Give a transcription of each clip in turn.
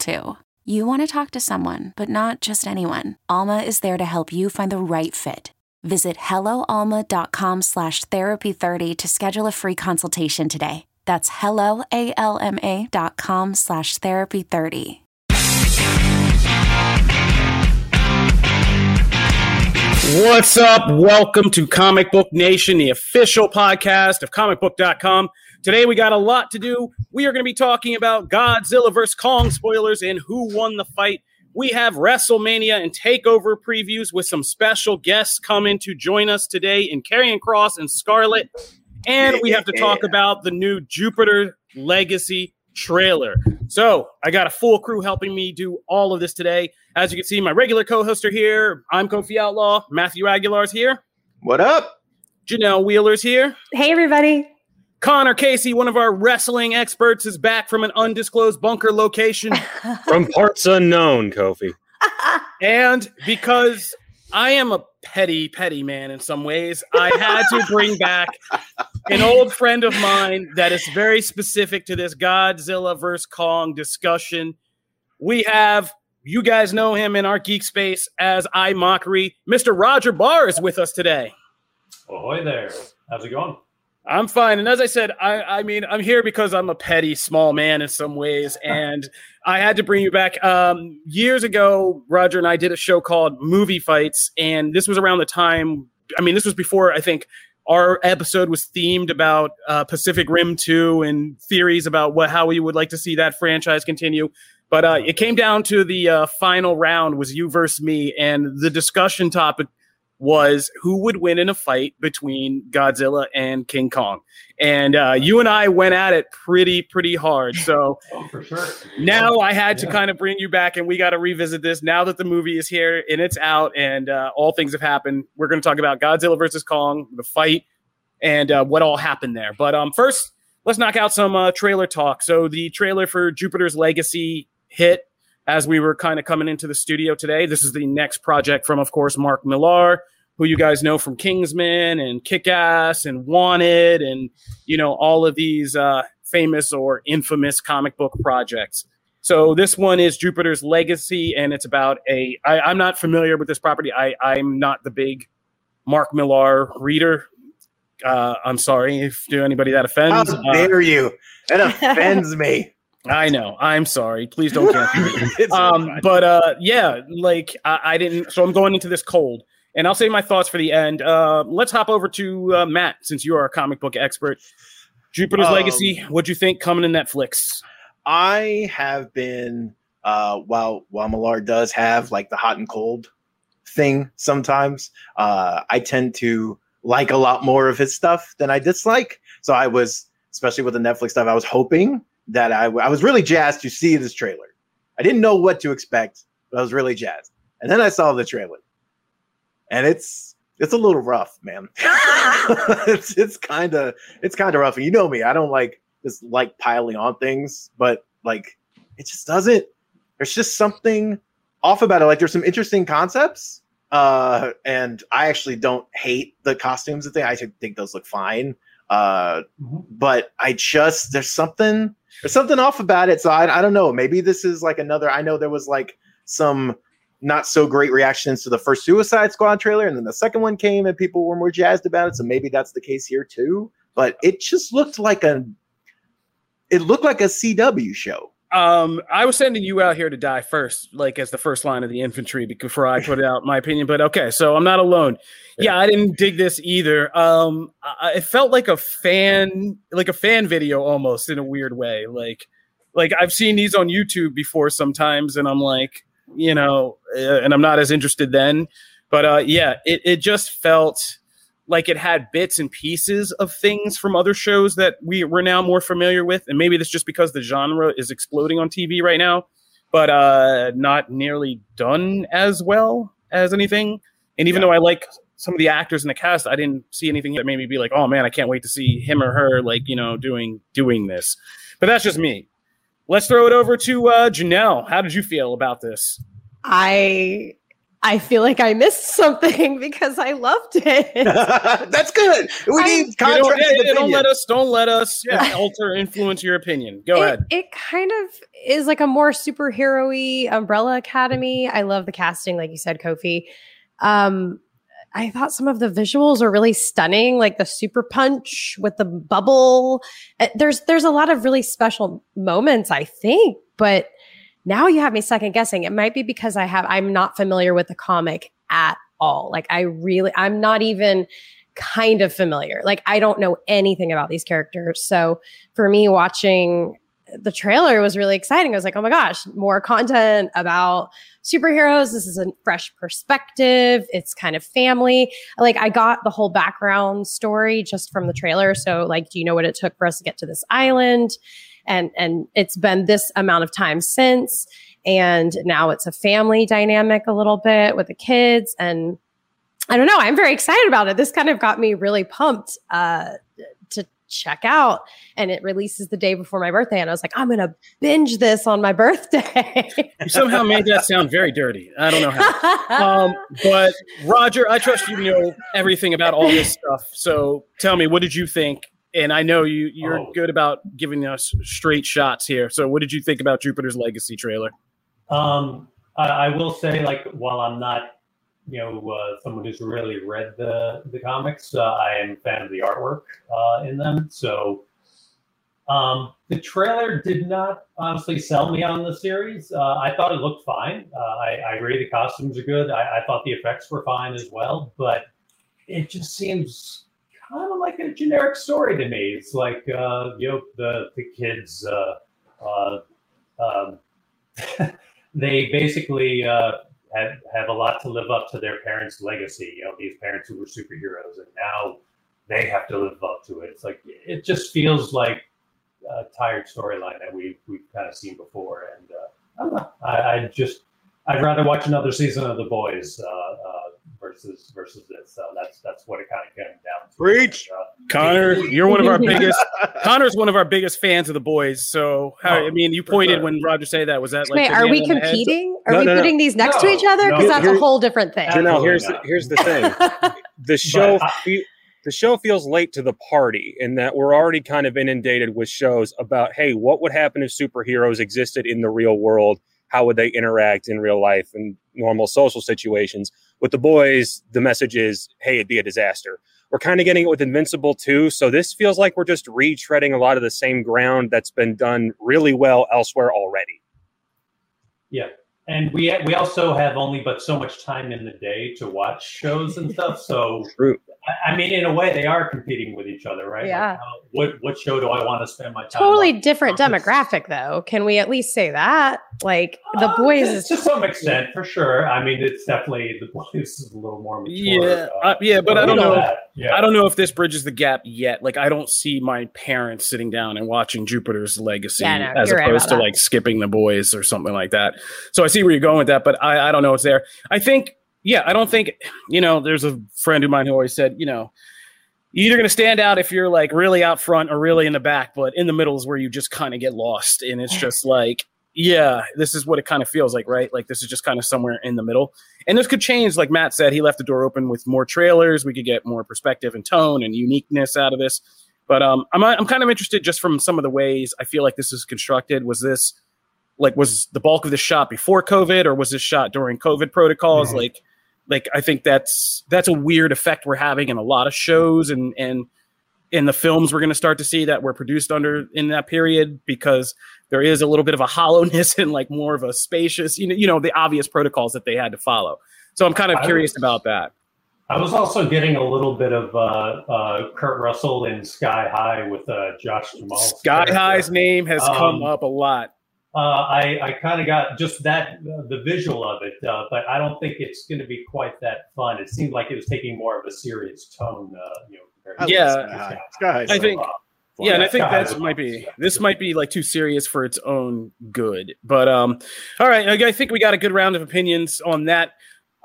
too. You want to talk to someone, but not just anyone. Alma is there to help you find the right fit. Visit helloalma.com slash therapy30 to schedule a free consultation today. That's helloalma.com slash therapy30. What's up? Welcome to Comic Book Nation, the official podcast of comicbook.com. Today we got a lot to do. We are going to be talking about Godzilla vs. Kong spoilers and who won the fight. We have WrestleMania and Takeover previews with some special guests coming to join us today in Karrion Kross and Scarlett. And we have to talk about the new Jupiter Legacy trailer. So I got a full crew helping me do all of this today. As you can see, my regular co-host are here. I'm Kofi Outlaw. Matthew Aguilar's here. What up? Janelle Wheeler's here. Hey, everybody. Connor Casey, one of our wrestling experts, is back from an undisclosed bunker location. From parts unknown, Kofi. and because I am a petty, petty man in some ways, I had to bring back an old friend of mine that is very specific to this Godzilla vs. Kong discussion. We have, you guys know him in our geek space as iMockery. Mr. Roger Barr is with us today. Ahoy there. How's it going? I'm fine. And as I said, I, I mean, I'm here because I'm a petty, small man in some ways. And I had to bring you back. Um, years ago, Roger and I did a show called Movie Fights. And this was around the time, I mean, this was before I think our episode was themed about uh, Pacific Rim 2 and theories about what how we would like to see that franchise continue. But uh, it came down to the uh, final round was you versus me, and the discussion topic was who would win in a fight between Godzilla and King Kong. And uh, you and I went at it pretty, pretty hard. So oh, sure. now I had to kind of bring you back and we got to revisit this now that the movie is here and it's out and uh, all things have happened. We're going to talk about Godzilla versus Kong, the fight, and uh, what all happened there. But um, first, let's knock out some uh, trailer talk. So the trailer for Jupiter's Legacy hit as we were kind of coming into the studio today. This is the next project from, of course, Mark Millar, who you guys know from Kingsman and Kick Ass and Wanted and, you know, all of these uh, famous or infamous comic book projects. So this one is Jupiter's Legacy, and it's about a. I, I'm not familiar with this property. I, I'm not the big Mark Millar reader. Uh, I'm sorry if to anybody that offends. How Uh, dare you? That offends me. I know. I'm sorry. Please don't cancel me. Um, but uh, yeah, like I, I didn't. So I'm going into this cold, and I'll save my thoughts for the end. Uh, let's hop over to uh, Matt, since you are a comic book expert. Jupiter's Um, Legacy. What'd you think coming to Netflix? I have been uh while while Millar does have like the hot and cold thing sometimes, uh I tend to like a lot more of his stuff than I dislike. So I was especially with the Netflix stuff, I was hoping that I, I was really jazzed to see this trailer. I didn't know what to expect, but I was really jazzed. And then I saw the trailer. And it's it's a little rough, man. it's it's kind of it's kind of rough. And you know me, I don't like just like piling on things, but like it just doesn't. There's just something off about it. Like there's some interesting concepts, uh, and I actually don't hate the costumes and thing. I think those look fine. Uh, Mhm. but I just there's something there's something off about it. So I I don't know. Maybe this is like another. I know there was like some not so great reactions to the first Suicide Squad trailer, and then the second one came and people were more jazzed about it. So maybe that's the case here too. But it just looked like a it looked like a CW show. Um, I was sending you out here to die first, like as the first line of the infantry, before I put out my opinion. But okay, so I'm not alone. Yeah, I didn't dig this either. Um, I, it felt like a fan, like a fan video almost in a weird way. Like, like I've seen these on YouTube before sometimes, and I'm like, you know, uh, and I'm not as interested then. But uh, yeah, it it just felt like it had bits and pieces of things from other shows that we we're now more familiar with, and maybe that's just because the genre is exploding on TV right now. but uh, not nearly done as well as anything. And even though I like some of the actors in the cast, I didn't see anything that made me be like, "Oh man, I can't wait to see him or her like you know doing doing this." But that's just me. Let's throw it over to uh, Janelle. How did you feel about this? I I feel like I missed something because I loved it. That's good. We I- need You don't, contrast. yeah, yeah, don't let us don't let us Yeah. alter influence your opinion. Go it, ahead. It kind of is like a more superhero-y Umbrella Academy. I love the casting, like you said, Kofi. Um, I thought some of the visuals are really stunning, like the super punch with the bubble. Uh, There's there's a lot of really special moments, I think, but now you have me second guessing. It might be because I have I'm not familiar with the comic at all. Like I really I'm not even kind of familiar. Like I don't know anything about these characters. So for me watching the trailer was really exciting. I was like, "Oh my gosh, more content about superheroes. This is a fresh perspective. It's kind of family. Like I got the whole background story just from the trailer. So like, do you know what it took for us to get to this island? And and it's been this amount of time since and now it's a family dynamic a little bit with the kids and I don't know. I'm very excited about it. This kind of got me really pumped uh, to check out. And it releases the day before my birthday. And I was like, I'm going to binge this on my birthday. You somehow made that sound very dirty. I don't know how. Um, but Roger, I trust you know everything about all this stuff. So tell me, what did you think? And I know you you're Oh. good about giving us straight shots here. So what did you think about Jupiter's Legacy trailer? Um, I, I will say, like, while I'm not, you know, uh, someone who's really read the the comics, uh, I am a fan of the artwork uh, in them. So, um, the trailer did not honestly sell me on the series. Uh, I thought it looked fine. Uh, I, I agree the costumes are good. I, I thought the effects were fine as well, but it just seems kind of like a generic story to me. It's like uh, you know the the kids. Uh, uh, um, they basically uh, have, have a lot to live up to their parents' legacy. You know, these parents who were superheroes, and now they have to live up to it. It's like it just feels like a tired storyline that we've we've kind of seen before. And uh, I don't know. I, I just I'd rather watch another season of The Boys uh, uh, versus versus this. So that's that's what it kind of came down to. Preach. Uh, Connor, you're one of our biggest Connor's one of our biggest fans of the boys. So how, I Oh, mean you pointed sure. when Roger said that. Was that like Wait, are we on head? competing? Are No, we no, no. putting these next to each other? Because no. that's a whole different thing. Absolutely Janelle, here's the, here's the thing. The show I- fe- the show feels late to the party in that we're already kind of inundated with shows about hey, what would happen if superheroes existed in the real world? How would they interact in real life and normal social situations? With the boys, the message is hey, it'd be a disaster. We're kind of getting it with Invincible too, so this feels like we're just retreading a lot of the same ground that's been done really well elsewhere already. Yeah, and we we also have only but so much time in the day to watch shows and stuff. So True. I, I mean, in a way, they are competing with each other, right? Like, Yeah. what what show do I want to spend my time? totally on? different on this? demographic, though. Can we at least say that? Like the Uh, boys to- is to some extent, for sure. I mean, it's definitely the boys is a little more mature. Yeah, uh, yeah, but I don't know. that. Yeah. I don't know if this bridges the gap yet. Like, I don't see my parents sitting down and watching Jupiter's Legacy Yeah, no, as you're right opposed to that. like skipping the boys or something like that. So I see where you're going with that, but I, I don't know what's there. I think, yeah, I don't think, you know, there's a friend of mine who always said, you know, you're either going to stand out if you're like really out front or really in the back, but in the middle is where you just kind of get lost. And it's just like, yeah, this is what it kind of feels like, right? Like this is just kind of somewhere in the middle. And this could change, like Matt said, he left the door open with more trailers. We could get more perspective and tone and uniqueness out of this. But um, I'm I'm kind of interested just from some of the ways I feel like this is constructed. Was this like was the bulk of the shot before COVID, or was this shot during COVID protocols? Mhm. Like, like I think that's that's a weird effect we're having in a lot of shows and and in the films we're going to start to see that were produced under in that period because there is a little bit of a hollowness and like more of a spacious you know you know the obvious protocols that they had to follow so i'm kind of curious was- about that I was also getting a little bit of uh, uh, Kurt Russell in Sky High with uh, Josh Duhamel. sky high's name has come Um, up a lot Uh, I, I kind of got just that uh, the visual of it, uh, but I don't think it's going to be quite that fun. It seemed like it was taking more of a serious tone. Uh, you know, I Yeah. Sky High. Sky High's I think- fun. yeah, and I think Guys, that might be this might be like too serious for its own good. But um, all right, I I think we got a good round of opinions on that.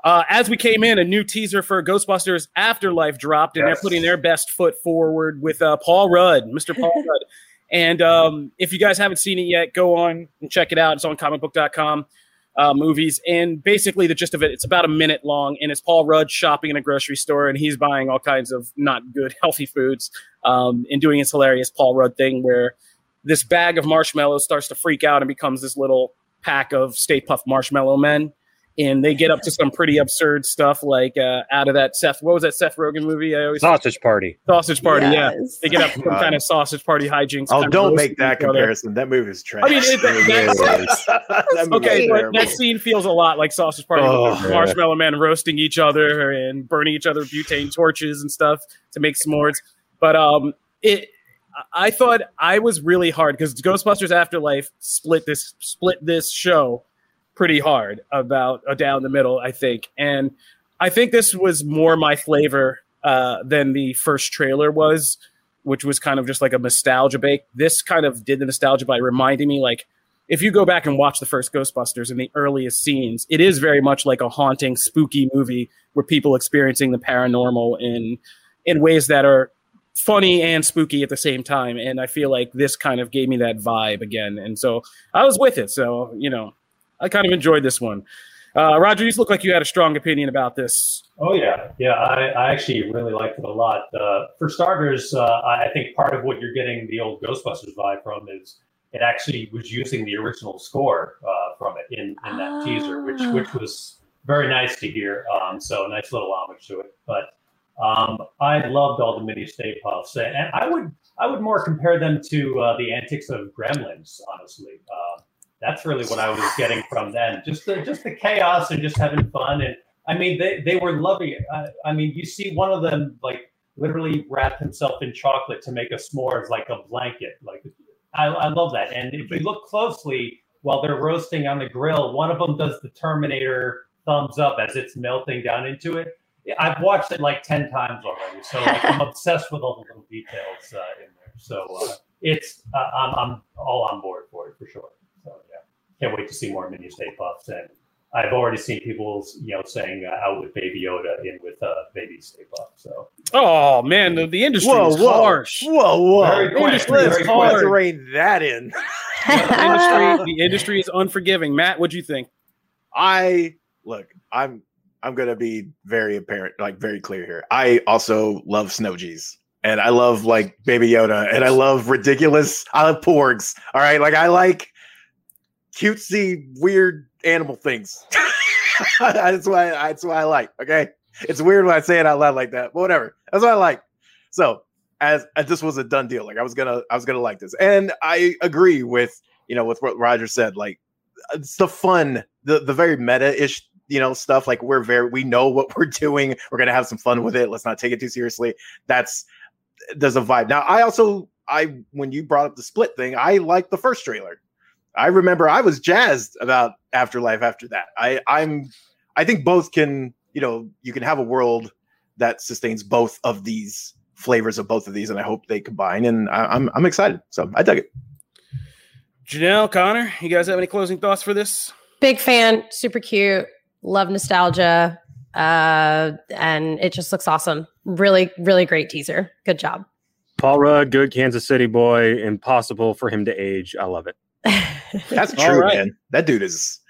Uh, as we came in, a new teaser for Ghostbusters Afterlife dropped, and Yes. they're putting their best foot forward with uh, Paul Rudd, Mr. Paul Rudd. And um, if you guys haven't seen it yet, go on and check it out. It's on comicbook.com uh, movies. And basically, the gist of it, it's about a minute long, and it's Paul Rudd shopping in a grocery store, and he's buying all kinds of not good, healthy foods um, and doing his hilarious Paul Rudd thing where this bag of marshmallows starts to freak out and becomes this little pack of Stay Puft Marshmallow Men. And they get up to some pretty absurd stuff, like uh, out of that Seth. What was that Seth Rogen movie? I always Sausage party. sausage party. Yeah, they get up to some God. kind of sausage party hijinks. Oh, don't make that each other. comparison. That movie is trash. I mean, it- that movie Okay, but that scene feels a lot like Sausage Party. Oh. with Marshmallow Man roasting each other and burning each other butane torches and stuff to make s'mores. But um, it, I thought I was really hard because Ghostbusters Afterlife split this split this show pretty hard about uh, down the middle. I think, and I think this was more my flavor uh, than the first trailer was, which was kind of just like a nostalgia bake. This kind of did the nostalgia by reminding me like if you go back and watch the first Ghostbusters in the earliest scenes, it is very much like a haunting, spooky movie where people experiencing the paranormal in in ways that are funny and spooky at the same time. And I feel like this kind of gave me that vibe again. And so I was with it. So, you know, I kind of enjoyed this one. Uh, Roger, you look like you had a strong opinion about this. Oh yeah, yeah. I, I actually really liked it a lot. Uh, for starters, uh, I I think part of what you're getting the old Ghostbusters vibe from is it actually was using the original score uh, from it in, in that teaser, which Ah. which was very nice to hear. Um, so a nice little homage to it. But um, I loved all the mini Stay Puffs, and I would I would more compare them to uh, the antics of Gremlins, honestly. Uh, that's really what I was getting from them. Just the just the chaos and just having fun. And I mean, they they were loving it. I, I mean, you see one of them like literally wrap himself in chocolate to make a s'mores like a blanket. Like I, I love that. And if you look closely while they're roasting on the grill, one of them does the Terminator thumbs up as it's melting down into it. I've watched it like ten times already, so like, I'm obsessed with all the little details uh, in there. So uh, it's uh, I'm I'm all on board for it for sure. So yeah, can't wait to see more mini Stay Puffs, and I've already seen people you know saying uh, out with Baby Yoda in with uh, Baby Stay Puff. So Oh man, the, the industry Whoa, is whoa, harsh. whoa, whoa! Very quick, Let's, very let's, quick. let's rein that in. the, industry, the industry is unforgiving. Matt, what'd you think? I look. I'm. I'm gonna be very apparent, like very clear here. I also love snow G's, and I love like Baby Yoda, and I love ridiculous. I love porgs. All right, like I like cutesy, weird animal things. that's why. That's why I like. Okay, it's weird when I say it out loud like that, but whatever. That's what I like. So as, as this was a done deal, like I was gonna, I was gonna like this, and I agree with you know with what Roger said. Like it's the fun, the the very meta ish, you know, stuff. Like we're very, we know what we're doing. We're gonna have some fun with it. Let's not take it too seriously. That's there's a vibe. Now, I also, I when you brought up the split thing, I liked the first trailer. I remember I was jazzed about Afterlife after that. I I'm I think both can, you know, you can have a world that sustains both of these flavors of both of these, and I hope they combine. And I, I'm I'm excited. So I dug it. Janelle, Connor, you guys have any closing thoughts for this? Big fan, super cute, love nostalgia. Uh, and it just looks awesome. Really, really great teaser. Good job. Paul Rudd, good Kansas City boy. Impossible for him to age. I love it. That's true, right. man. That dude is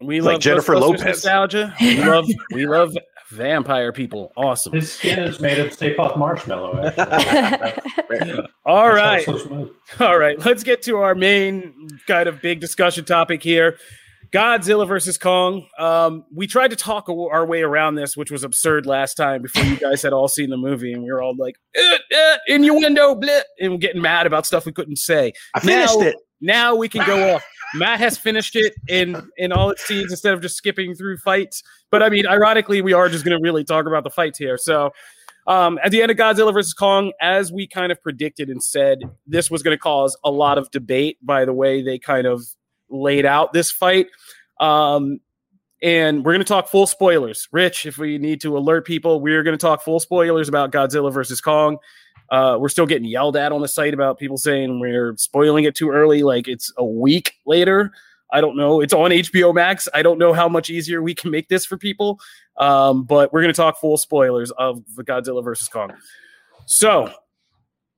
We love like Jennifer Lopez. nostalgia. We love we love vampire people. Awesome. his skin is made of Stay Puft marshmallow. Actually. All That's right. so smooth. All right, let's get to our main kind of big discussion topic here. Godzilla versus Kong. Um, we tried to talk our way around this, which was absurd last time before you guys had all seen the movie, and we were all like, eh, eh, innuendo, blit, and getting mad about stuff we couldn't say. I finished Now- it. Now we can go off. Matt has finished it in in all its scenes instead of just skipping through fights. But I mean, ironically, we are just going to really talk about the fights here. So, um, at the end of Godzilla versus Kong, as we kind of predicted and said, this was going to cause a lot of debate by the way they kind of laid out this fight. Um, and we're going to talk full spoilers. Rich, if we need to alert people, we're going to talk full spoilers about Godzilla versus Kong. Uh, we're still getting yelled at on the site about people saying we're spoiling it too early. Like it's a week later. I don't know. It's on HBO Max. I don't know how much easier we can make this for people. Um, but we're going to talk full spoilers of the Godzilla versus Kong. So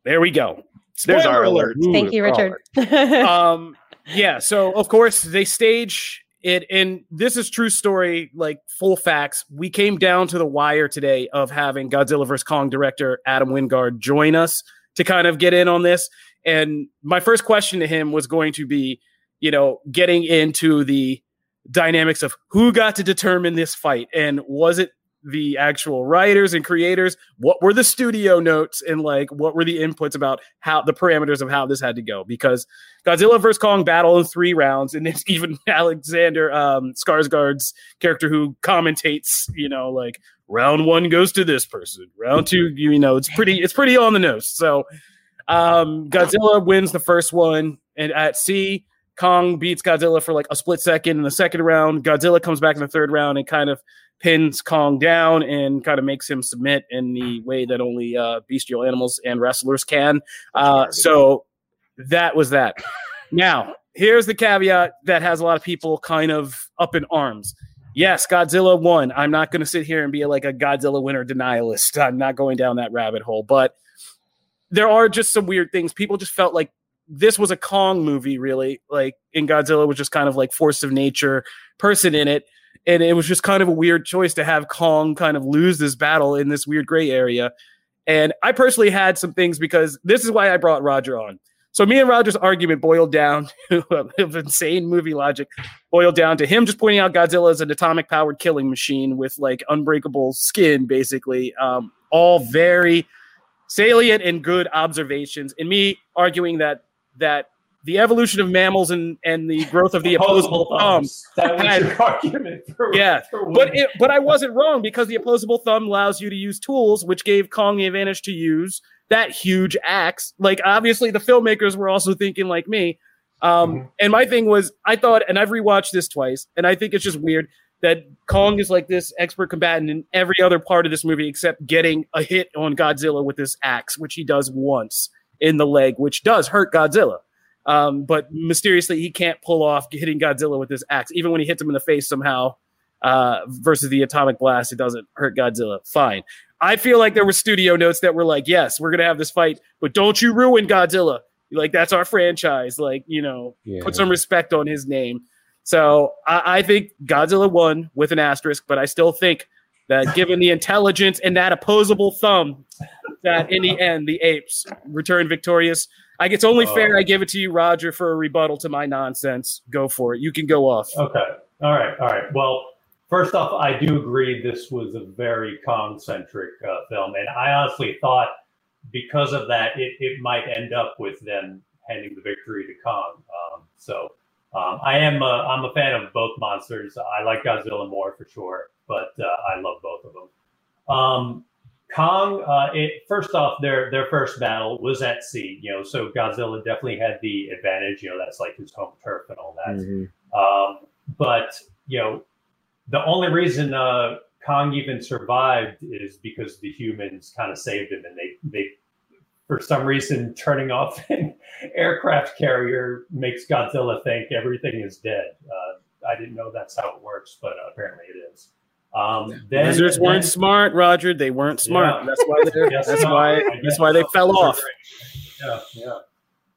there we go. There's our Spoiler alert. Thank you, Richard. um yeah so of course they stage it and this is true story like full facts. We came down to the wire today of having godzilla vs kong director adam wingard join us to kind of get in on this and my first question to him was going to be you know getting into the dynamics of who got to determine this fight and was it the actual writers and creators what were the studio notes and like what were the inputs about how the parameters of how this had to go? Because Godzilla vs. Kong battle in three rounds, and it's even Alexander um, Skarsgård's character who commentates, you know, like round one goes to this person, round two, you know, it's pretty, it's pretty on the nose. So um, Godzilla wins the first one, and at sea, Kong beats Godzilla for like a split second in the second round. Godzilla comes back in the third round and kind of pins Kong down and kind of makes him submit in the way that only uh, bestial animals and wrestlers can. Uh, so that was that. Now, here's the caveat that has a lot of people kind of up in arms. Yes, Godzilla won. I'm not going to sit here and be like a Godzilla winner denialist. I'm not going down that rabbit hole, but there are just some weird things. People just felt like this was a Kong movie, really. Like, in Godzilla was just kind of like force of nature person in it. And it was just kind of a weird choice to have Kong kind of lose this battle in this weird gray area. And I personally had some things because this is why I brought Roger on. So me and Roger's argument boiled down to insane movie logic, boiled down to him just pointing out Godzilla is an atomic powered killing machine with like unbreakable skin, basically. Um, all very salient and good observations, and me arguing that that the evolution of mammals and and the growth of the opposable thumb That was your argument. For, Yeah, for but it, but I wasn't wrong because the opposable thumb allows you to use tools, which gave Kong the advantage to use that huge axe. Like obviously, the filmmakers were also thinking like me. Um, Mhm. And my thing was, I thought, and I've rewatched this twice, and I think it's just weird that Kong is like this expert combatant in every other part of this movie except getting a hit on Godzilla with this axe, which he does once in the leg, which does hurt Godzilla. Um, but mysteriously, he can't pull off hitting Godzilla with his axe, even when he hits him in the face somehow. Uh, versus the atomic blast, it doesn't hurt Godzilla. Fine. I feel like there were studio notes that were like, "Yes, we're gonna have this fight, but don't you ruin Godzilla." Like that's our franchise. Like you know, Yeah. put some respect on his name. So I, I think Godzilla won with an asterisk, but I still think that given the intelligence and that opposable thumb, that in the end the apes return victorious. I it's only Oh. fair I give it to you, Roger, for a rebuttal to my nonsense. Go for it. You can go off. Okay. All right. All right. Well, first off, I do agree this was a very Kong centric uh, film. And I honestly thought because of that, it, it might end up with them handing the victory to Kong. Um, so um, I am a, I'm a fan of both monsters. I like Godzilla more for sure, but uh, I love both of them. Um, Kong, uh, it, first off, their their first battle was at sea, you know, so Godzilla definitely had the advantage. You know, that's like his home turf and all that. Mhm. Um, but you know, the only reason uh, Kong even survived is because the humans kind of saved him, and they they for some reason turning off an aircraft carrier makes Godzilla think everything is dead. Uh, I didn't know that's how it works, but apparently it is. Um, then, Wizards then- weren't smart, Roger. They weren't smart. Yeah. That's why they're, Yes, that's no, why that's why they fell off. great. Yeah, yeah.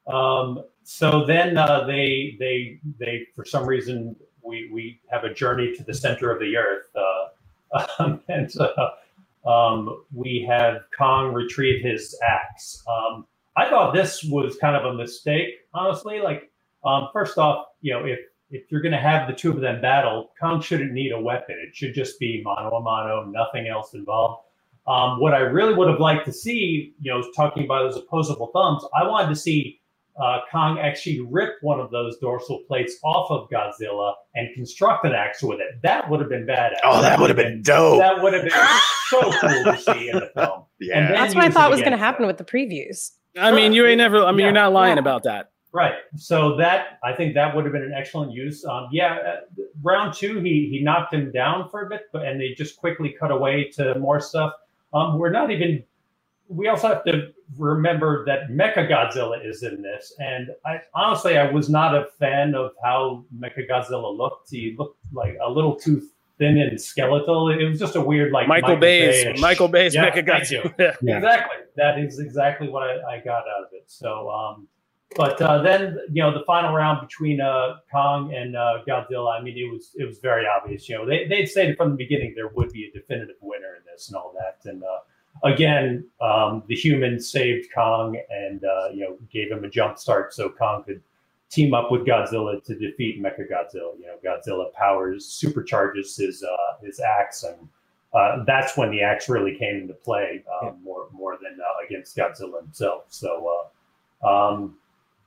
Um, so then uh, they they they for some reason we we have a journey to the center of the earth, uh, um, and uh, um, we have Kong retrieve his axe. Um, I thought this was kind of a mistake, honestly. Like, um, first off, you know, if if you're going to have the two of them battle, Kong shouldn't need a weapon. It should just be mano a mano, nothing else involved. Um, what I really would have liked to see, you know, talking about those opposable thumbs, I wanted to see uh, Kong actually rip one of those dorsal plates off of Godzilla and construct an axe with it. That would have been badass. Oh, that would have been dope. That would have been so cool to see in the film. Yeah. then That's what I thought was going to happen with the previews. I mean, you ain't never. I mean, Yeah. you're not lying Yeah. about that. Right. So that I think that would have been an excellent use. Um, yeah, uh, round two he he knocked him down for a bit, but and they just quickly cut away to more stuff. Um, we're not even we also have to remember that Mecha Godzilla is in this, and I honestly I was not a fan of how Mecha Godzilla looked. He looked like a little too thin and skeletal. It was just a weird like Michael, Bay's Bay-ish- Michael Bay's Yeah, Mecha. Godzilla. Yeah. Exactly. That is exactly what I, I got out of it. So, um, but uh, then you know the final round between uh, Kong and uh, Godzilla. I mean, it was it was very obvious. You know, they they'd stated from the beginning there would be a definitive winner in this and all that. And uh, again, um, the human saved Kong and uh, you know gave him a jump start so Kong could team up with Godzilla to defeat Mecha Godzilla. You know, Godzilla powers supercharges his uh, his axe and uh, that's when the axe really came into play um, more more than uh, against Godzilla himself. So, uh, um,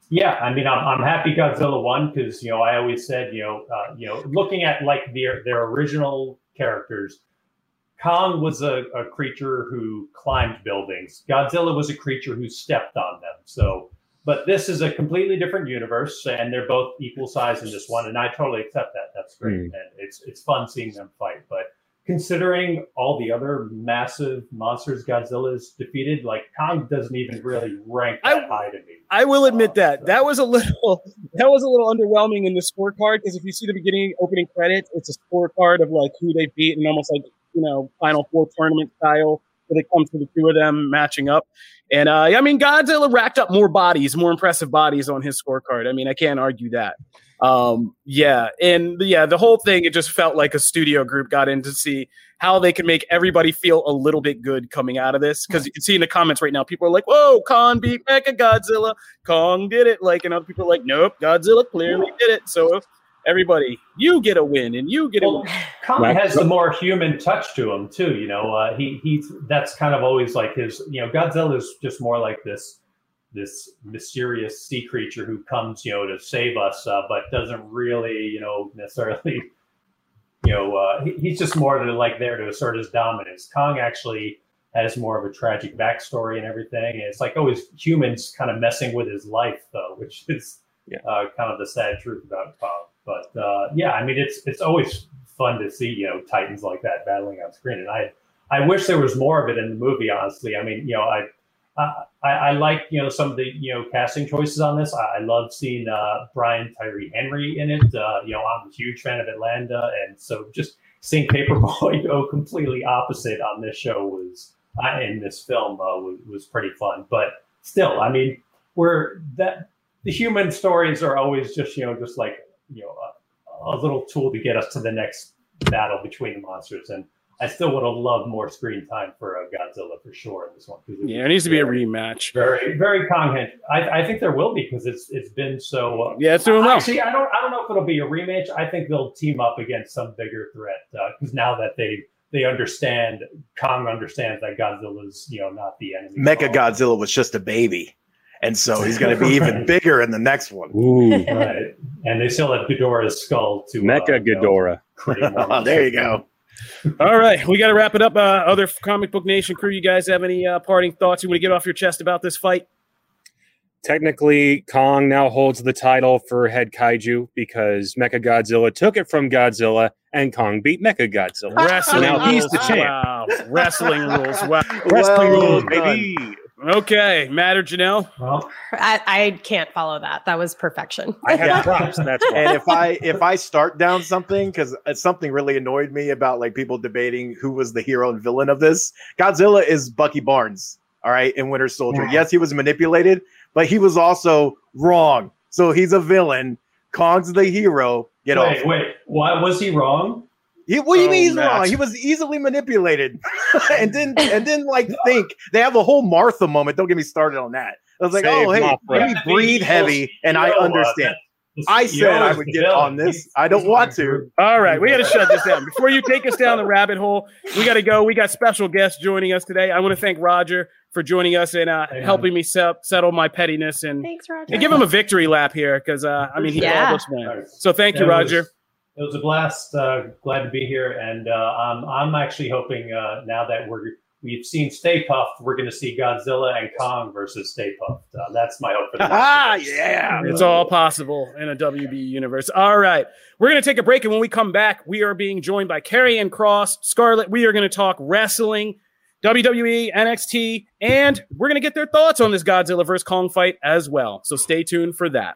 yeah, I mean, I'm, I'm happy Godzilla won because you know I always said you know uh, you know looking at like their their original characters, Kong was a, a creature who climbed buildings. Godzilla was a creature who stepped on them. So. But this is a completely different universe, and they're both equal size in this one, and I totally accept that. That's great, Mm. and it's it's fun seeing them fight. But considering all the other massive monsters Godzilla's defeated, like Kong doesn't even really rank that I- high to me. I will admit that that was a little that was a little underwhelming in the scorecard because if you see the beginning opening credits, it's a scorecard of like who they beat and almost like you know Final Four tournament style. Where it comes to the two of them matching up, and uh, I mean Godzilla racked up more bodies, more impressive bodies on his scorecard. I mean I can't argue that. Um, yeah, and yeah, the whole thing it just felt like a studio group got in to see how they can make everybody feel a little bit good coming out of this because you can see in the comments right now people are like, "Whoa, Kong beat Mecha Godzilla." Kong did it. Like, and other people are like, nope, Godzilla clearly did it. So everybody, you get a win and you get a Well, win. Kong has the more human touch to him too. You know, uh, he he's that's kind of always like his. You know, Godzilla is just more like this this mysterious sea creature who comes, you know, to save us, uh, but doesn't really, you know, necessarily. You know, uh, he, he's just more to like there to assert his dominance. Kong actually has more of a tragic backstory and everything. And it's like always humans kind of messing with his life, though, which is Yeah. uh, kind of the sad truth about Kong. But uh, yeah, I mean, it's it's always fun to see you know titans like that battling on screen, and I I wish there was more of it in the movie. Honestly, I mean, you know, I. I, I like you know some of the you know casting choices on this. I, I love seeing uh, Brian Tyree Henry in it. Uh, you know I'm a huge fan of Atlanta, and so just seeing Paper Boi go completely opposite on this show was uh, in this film uh, was, was pretty fun. But still, I mean, we're that the human stories are always just you know just like you know a, a little tool to get us to the next battle between the monsters and i still would have loved more screen time for uh, godzilla for sure in this one. it Yeah, it needs to be a rematch. very very Kong head. I, I think there will be because it's it's been so uh, Yeah, it's doing well. Actually, I don't I don't know if it'll be a rematch. I think they'll team up against some bigger threat because now that they they understand Kong understands that Godzilla's you know not the enemy. Mecha Godzilla was just a baby, and so he's going to be even bigger in the next one. Ooh, right? And they still have Ghidorah's skull to uh, Mecha you know, Ghidorah. create more Oh, there you go. All right, we got to wrap it up. Uh, other comic book nation crew, you guys have any uh, parting thoughts you want to get off your chest about this fight? Technically, Kong now holds the title for head kaiju because Mecha Godzilla took it from Godzilla and Kong beat Mecha Godzilla. Wrestling Now he's rules. the champ. Wow, wrestling rules. Wow. Wrestling Well rules, done. Baby. Okay, Matt or Janelle? Well, I, I can't follow that. That was perfection. I have Yeah. props. That's why. And if I if I start down something because uh, something really annoyed me about like people debating who was the hero and villain of this, Godzilla is Bucky Barnes. All right, in Winter Soldier. Yeah. Yes, he was manipulated, but he was also wrong. So he's a villain. Kong's the hero. Get wait, off. wait. Why was he wrong? He, what do you Oh, mean he's Matt. wrong? He was easily manipulated, and didn't and didn't like think. They have a whole Martha moment. Don't get me started on that. I was like, Save oh hey, Mothra. let me breathe heavy, and I uh, understand. I said I would get on this. I don't want to. All right, we got to shut this down. Before you take us down the rabbit hole, we got to go. We got special guests joining us today. I want to thank Roger for joining us and uh, helping me se- settle my pettiness and, Thanks, Roger. and give him a victory lap here because, uh, I mean, he Yeah. called us win. So thank you, It was- Roger. It was a blast. Uh, glad to be here, and uh, I'm I'm actually hoping uh, now that we're we've seen Stay Puft, we're going to see Godzilla and Kong versus Stay Puft. Uh, that's my hope for the Ah, yeah. It's all possible in a WB universe. All right. We're going to take a break. And when we come back, we are being joined by Karrion Kross, Scarlett. We are going to talk wrestling. WWE, NXT, and we're going to get their thoughts on this Godzilla versus Kong fight as well. So stay tuned for that.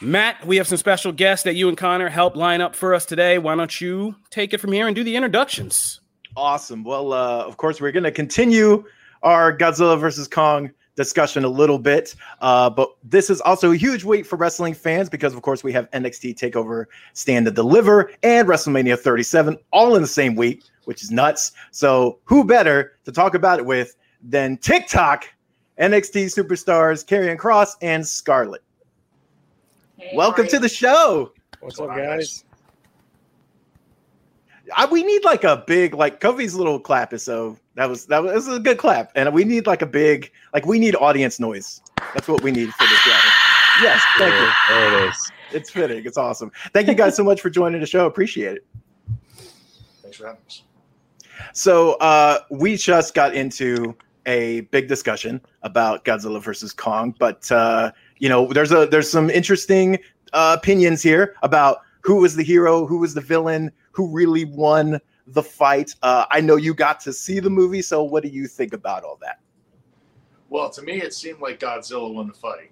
Matt, we have some special guests that you and Connor helped line up for us today. Why don't you take it from here and do the introductions? Awesome. Well, uh, of course, we're going to continue our Godzilla versus Kong discussion a little bit. Uh, but this is also a huge week for wrestling fans because, of course, we have NXT TakeOver Stand and Deliver and WrestleMania 37 all in the same week, which is nuts. So, who better to talk about it with than TikTok NXT superstars Karrion Kross and Scarlett? Hey, Welcome to the show. What's up, guys? I, we need like a big like Kofi's little clap is so that was that was, that was a good clap, and we need like a big like we need audience noise. That's what we need for this show. Yes, thank you. There it is. It's fitting. It's awesome. Thank you guys so much for joining the show. Appreciate it. Thanks for having us. So uh, we just got into a big discussion about Godzilla versus Kong, but uh, you know, there's a there's some interesting uh, opinions here about who was the hero, who was the villain, who really won the fight. Uh, I know you got to see the movie, so what do you think about all that? Well, to me, it seemed like Godzilla won the fight.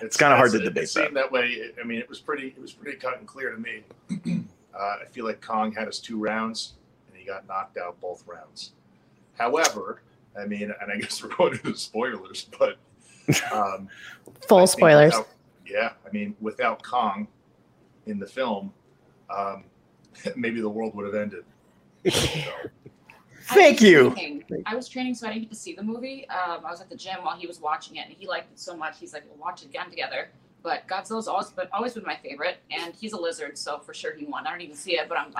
It's kinda hard to it- debate It seemed that way. It- I mean, it was pretty. It was pretty cut and clear to me. uh, I feel like Kong had his two rounds, and he got knocked out both rounds. However, I mean, and I guess we're going into spoilers, but um, Full I spoilers. without- yeah, I mean, without Kong in the film, um, maybe the world would have ended. So, Thank you. training. I was training, so I didn't get to see the movie. Um, I was at the gym while he was watching it, and he liked it so much. He's like, "We'll watch it again together." But Godzilla's always been always been my favorite, and he's a lizard, so for sure he won. I don't even see it, but I'm.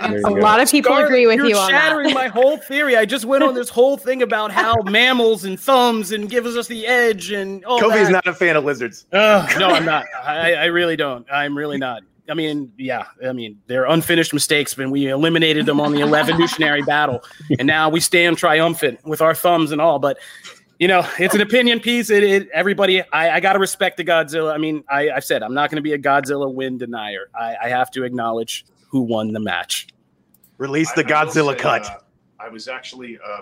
I'm A go. lot of people agree with You're you on shattering that. my whole theory. I just went on this whole thing about how mammals and thumbs and gives us the edge and all Kofi's that. not a fan of lizards. Ugh, no, I'm not. I, I really don't. I'm really not. I mean, yeah. I mean, they're unfinished mistakes, but we eliminated them on the evolutionary battle, and now we stand triumphant with our thumbs and all. But you know, it's an opinion piece. It, it everybody. I, I got to respect the Godzilla. I mean, I, I've said I'm not going to be a Godzilla win denier. I, I have to acknowledge who won the match. Release the I- I Godzilla say, cut. uh, I was actually uh,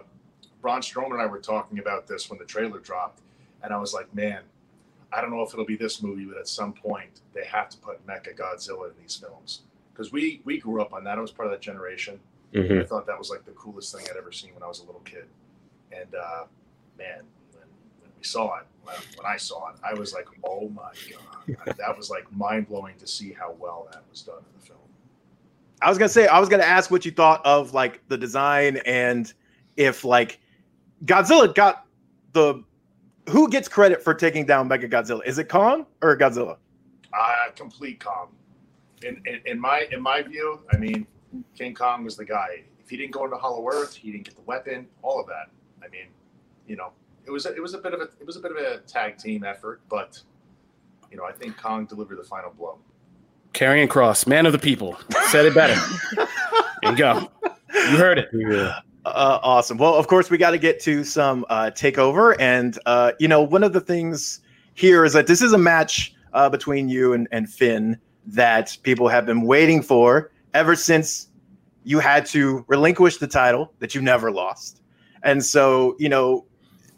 Braun Strowman and I were talking about this when the trailer dropped, and I was like, man, I don't know if it'll be this movie, but at some point they have to put Mecha Godzilla in these films because we we grew up on that. I was part of that generation. Mhm. I thought that was like the coolest thing I'd ever seen when I was a little kid. And uh, man, when, when we saw it, when, when I saw it, I was like, oh my god, that was like mind blowing to see how well that was done in the film. I was gonna say I was gonna ask what you thought of like the design and if like Godzilla got the who gets credit for taking down Mega Godzilla? Is it Kong or Godzilla? Uh, complete Kong. In, in in my in my view, I mean, King Kong was the guy. If he didn't go into Hollow Earth, he didn't get the weapon, all of that. I mean, you know, it was a, it was a bit of a it was a bit of a tag team effort, but you know, I think Kong delivered the final blow. Karrion Kross, man of the people, said it better. there you go. You heard it. Yeah. Uh, awesome. Well, of course, we got to get to some uh, takeover, and uh, you know, one of the things here is that this is a match uh, between you and, and Finn that people have been waiting for ever since you had to relinquish the title that you never lost. And so, you know,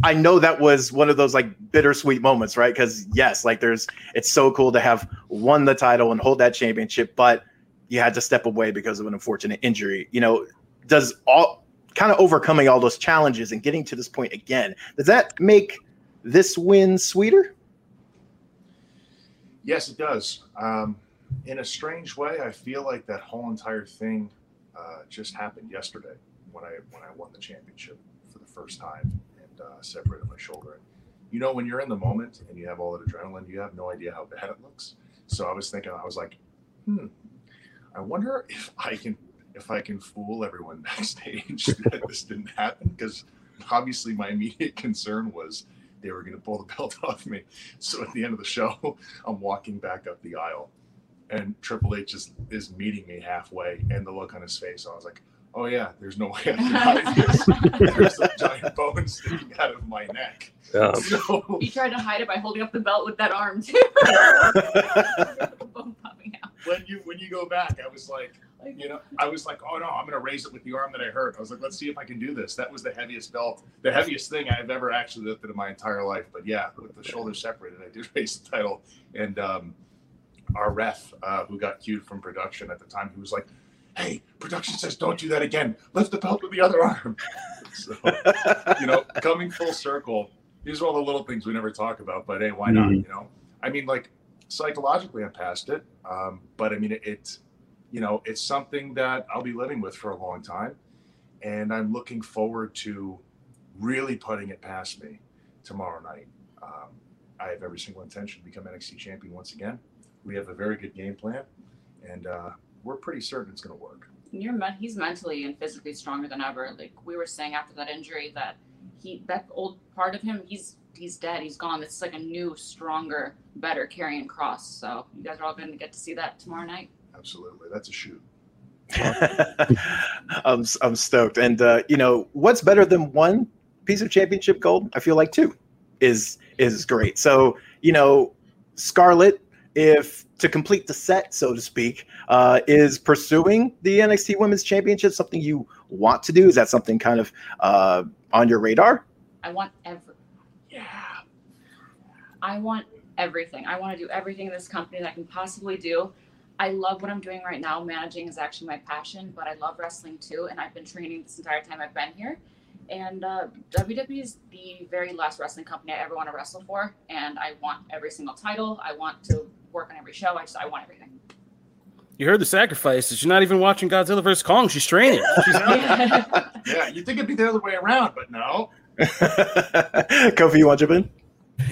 I know that was one of those like bittersweet moments, right? Because yes, like there's it's so cool to have won the title and hold that championship, but you had to step away because of an unfortunate injury. You know, does all kind of overcoming all those challenges and getting to this point again, does that make this win sweeter? Yes, it does. Um, in a strange way, I feel like that whole entire thing uh, just happened yesterday when I when I won the championship for the first time uh, separated my shoulder. You know, when you're in the moment and you have all that adrenaline, you have no idea how bad it looks. So I was thinking, I was like, hmm, I wonder if I can if I can fool everyone backstage that this didn't happen because obviously my immediate concern was they were going to pull the belt off me. So at the end of the show, I'm walking back up the aisle and Triple H is, is meeting me halfway and the look on his face. I was like, oh yeah, there's no way I can hide this. There's a giant bone sticking out of my neck. Um, So You tried to hide it by holding up the belt with that arm too. Bone popping out. when you when you go back, I was like, you know, I was like, oh no, I'm gonna raise it with the arm that I hurt. I was like, let's see if I can do this. That was the heaviest belt, the heaviest thing I've ever actually lifted in my entire life. But yeah, with the shoulders separated, I did raise the title. And um, our ref, uh, who got cued from production at the time, he was like, hey, production says don't do that again. Lift the belt with the other arm. so, you know, coming full circle, these are all the little things we never talk about. But hey, why not? Mhm. You know, I mean, like psychologically, I'm past it. Um, but I mean, it, it, you know, it's something that I'll be living with for a long time, and I'm looking forward to really putting it past me tomorrow night. Um, I have every single intention to become NXT champion once again. We have a very good game plan, and uh, we're pretty certain it's going to work. You're men- he's mentally and physically stronger than ever. Like we were saying after that injury, that he that old part of him, he's he's dead. He's gone. This is like a new, stronger, better Karrion Kross. So you guys are all going to get to see that tomorrow night. Absolutely, that's a shoot. I'm I'm stoked, and uh, you know what's better than one piece of championship gold? I feel like two is is great. So you know, Scarlett, if to complete the set, so to speak, uh, is pursuing the NXT Women's Championship something you want to do? Is that something kind of uh, on your radar? I want every. Yeah. I want everything. I want to do everything in this company that I can possibly do. I love what I'm doing right now. Managing is actually my passion, but I love wrestling too. And I've been training this entire time I've been here. And uh, WWE is the very last wrestling company I ever want to wrestle for. And I want every single title. I want to work on every show. I just I want everything. You heard the sacrifices. You're not even watching Godzilla vs Kong. She's training. She's Yeah, you think it'd be the other way around, but no. Kofi, you want to jump in?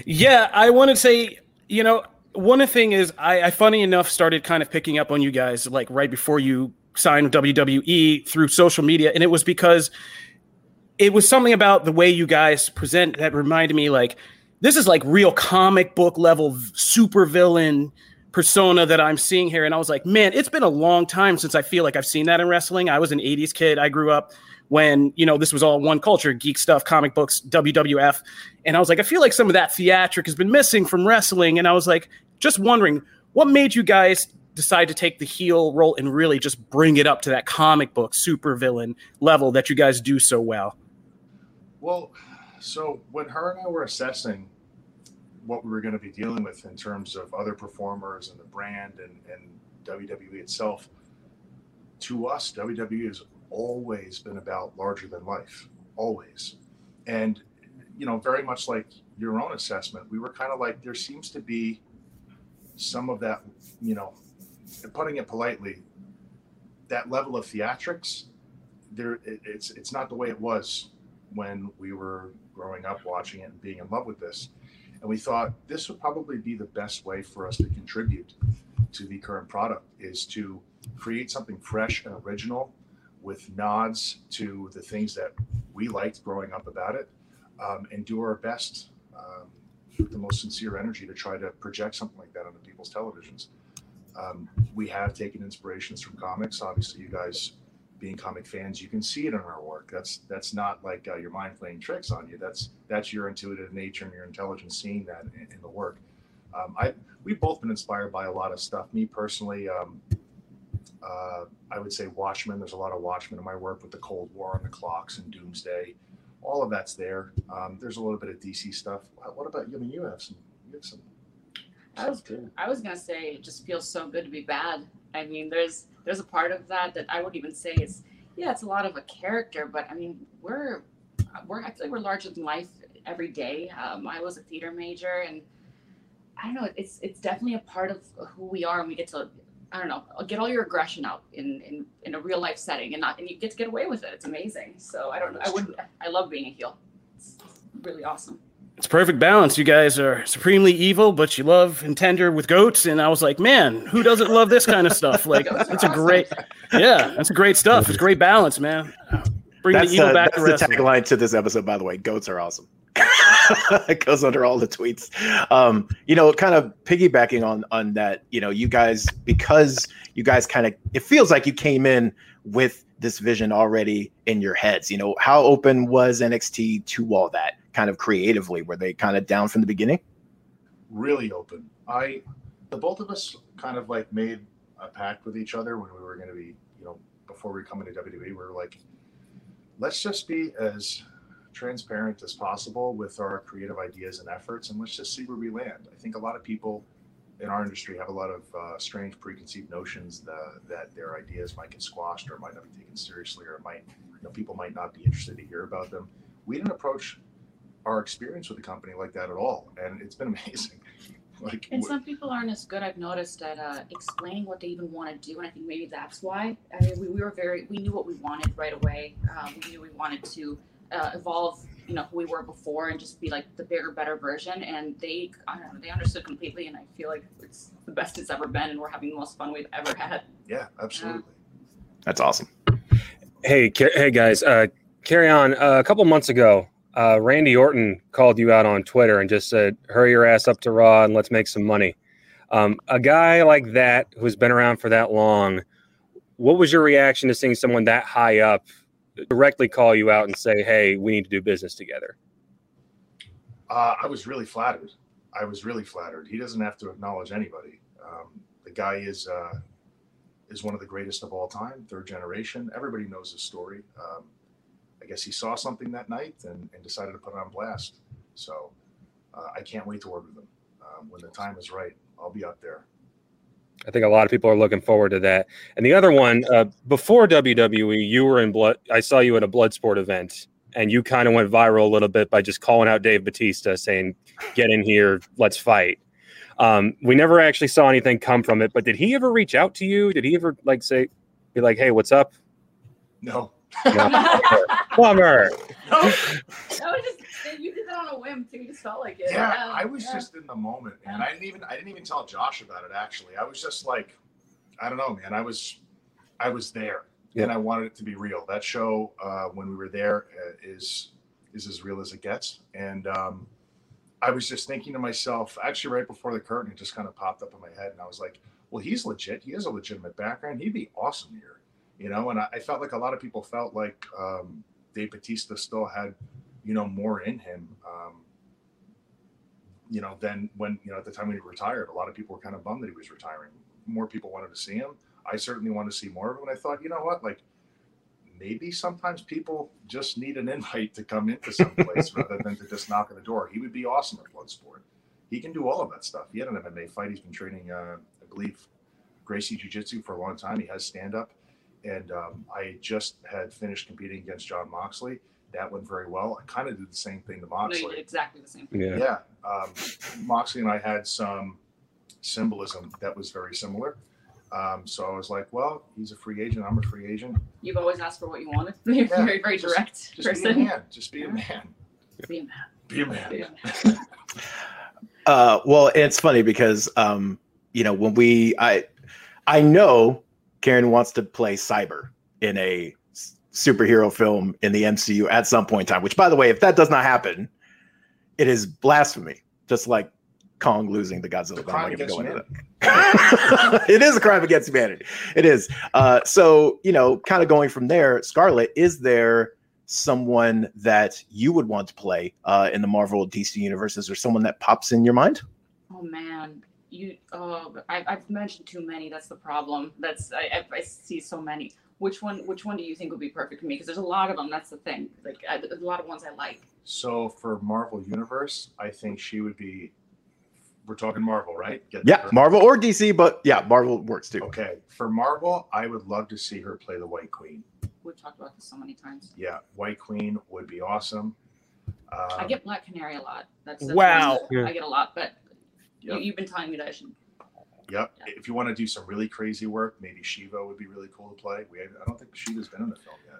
Yeah, I want to say, you know, one thing is, I, I funny enough started kind of picking up on you guys like right before you signed with WWE through social media, and it was because it was something about the way you guys present that reminded me like this is like real comic book level super villain persona that I'm seeing here. And I was like, man, it's been a long time since I feel like I've seen that in wrestling. I was an 80s kid. I grew up when, you know, this was all one culture, geek stuff, comic books, WWF. And I was like, I feel like some of that theatric has been missing from wrestling. And I was like, just wondering, what made you guys decide to take the heel role and really just bring it up to that comic book super villain level that you guys do so well? Well, so when her and I were assessing what we were going to be dealing with in terms of other performers and the brand and, and WWE itself, to us, WWE has always been about larger than life, always. And, you know, very much like your own assessment, we were kind of like, there seems to be some of that, you know, putting it politely, that level of theatrics, there, it, it's it's not the way it was when we were growing up watching it and being in love with this. And we thought this would probably be the best way for us to contribute to the current product is to create something fresh and original with nods to the things that we liked growing up about it um, and do our best um, with the most sincere energy to try to project something like that onto people's televisions. Um, we have taken inspirations from comics. Obviously, you guys being comic fans, you can see it in our work. That's that's not like uh, your mind playing tricks on you. That's that's your intuitive nature and your intelligence seeing that in, in the work. Um, I we've both been inspired by a lot of stuff. Me personally, um, Uh, I would say Watchmen. There's a lot of Watchmen in my work with the Cold War and the clocks and Doomsday. All of that's there. Um, there's a little bit of DC stuff. What about you? I mean, you have some. You have some. I was, I was gonna say it just feels so good to be bad. I mean, there's there's a part of that that I would even say is yeah, it's a lot of a character, but I mean, we're we're I feel like we're larger than life every day. Um, I was a theater major, and I don't know. It's it's definitely a part of who we are, and we get to I don't know get all your aggression out in in, in a real life setting, and not and you get to get away with it. It's amazing. So I don't know. I wouldn't. I love being a heel. It's really awesome it's perfect balance. You guys are supremely evil, but you love and tender with goats. And I was like, man, who doesn't love this kind of stuff? Like, it's a great, yeah, that's a great stuff. It's great balance, man. Bring that's the evil the, back. That's the tagline to this episode, by the way. Goats are awesome. it goes under all the tweets. Um, you know, kind of piggybacking on on that. You know, you guys because you guys kind of it feels like you came in with this vision already in your heads. You know, how open was NXT to all that? Kind of creatively? Were they kind of down from the beginning? Really open. I, the both of us kind of like made a pact with each other when we were going to be, you know, before we come into WWE, we were like, let's just be as transparent as possible with our creative ideas and efforts, and let's just see where we land. I think a lot of people in our industry have a lot of uh, strange preconceived notions that, that their ideas might get squashed or might not be taken seriously or it might you know people might not be interested to hear about them we didn't approach our experience with a company like that at all, and it's been amazing. like, and some people aren't as good. I've noticed at uh, explaining what they even want to do, and I think maybe that's why. I mean, we, we were very, we knew what we wanted right away. Um, we knew we wanted to uh, evolve, you know, who we were before, and just be like the bigger, better version. And they, I don't know, they understood completely, and I feel like it's the best it's ever been, and we're having the most fun we've ever had. Yeah, absolutely. That's awesome. Hey, hey guys, uh, Karrion. Uh, a couple months ago, uh, Randy Orton called you out on Twitter and just said, "Hurry your ass up to Raw and let's make some money." Um, a guy like that who's been around for that long, what was your reaction to seeing someone that high up directly call you out and say, "Hey, we need to do business together"? Uh, I was really flattered. I was really flattered. He doesn't have to acknowledge anybody. Um, the guy is uh, is one of the greatest of all time, third generation. Everybody knows his story. Um, I guess he saw something that night and, and decided to put it on blast. So uh, I can't wait to work with him. Um, when the time is right, I'll be up there. I think a lot of people are looking forward to that. And the other one, uh, before WWE, you were in blood. I saw you at a Bloodsport event, and you kind of went viral a little bit by just calling out Dave Batista, saying, "Get in here, let's fight." Um, we never actually saw anything come from it. But did he ever reach out to you? Did he ever like say, "Be like, hey, what's up"? No, Plumber. No, that was just you did that on a whim too. You just felt like it. Yeah, yeah I was yeah. just in the moment, man. I didn't even I didn't even tell Josh about it. Actually, I was just like, I don't know, man. I was I was there, yeah. and I wanted it to be real. That show uh, when we were there uh, is is as real as it gets, and um, I was just thinking to myself, actually, right before the curtain, it just kind of popped up in my head, and I was like, well, he's legit. He has a legitimate background. He'd be awesome here you know, and I, I, felt like a lot of people felt like um, Dave Batista still had, you know, more in him. Um, you know, than when you know at the time when he retired, a lot of people were kind of bummed that he was retiring. More people wanted to see him. I certainly wanted to see more of him. And I thought, you know what, like maybe sometimes people just need an invite to come into some place rather than to just knock on the door. He would be awesome at Bloodsport. He can do all of that stuff. He had an MMA fight. He's been training, uh, I believe, Gracie Jiu Jitsu for a long time. He has stand up and um, I just had finished competing against Jon Moxley. That went very well. I kind of did the same thing to Moxley. No, exactly the same thing. Yeah. Yeah. Um, Moxley and I had some symbolism that was very similar. Um, so I was like, well, he's a free agent. I'm a free agent. You've always asked for what you wanted. You're yeah, very, very direct just, just person. Be a man. Just be a man. Be a man. Be a man. Be a man. uh, well, it's funny because, um, you know, when we, I, I know Karrion wants to play Cyber in a superhero film in the MCU at some point in time. Which, by the way, if that does not happen, it is blasphemy. Just like Kong losing the Godzilla. The I'm go into that. it is a crime against humanity. It is. Uh, so you know, kind of going from there, Scarlett, is there someone that you would want to play uh, in the Marvel DC universe? Is there someone that pops in your mind? Oh man, you. Oh, I, I've mentioned too many. That's the problem. That's I, I, I see so many. Which one? Which one do you think would be perfect for me? Because there's a lot of them. That's the thing. Like I, there's a lot of ones I like. So for Marvel Universe, I think she would be. We're talking Marvel, right? Get Yeah, her- Marvel or DC, but yeah, Marvel works too. Okay, for Marvel, I would love to see her play the White Queen. We've talked about this so many times. Yeah, White Queen would be awesome. Um, I get Black Canary a lot. That's, that's Wow. I get a lot, but Yep. you, you've been telling me that I should. Yep. If you want to do some really crazy work, maybe Shiva would be really cool to play. We I don't think Shiva's been in the film yet.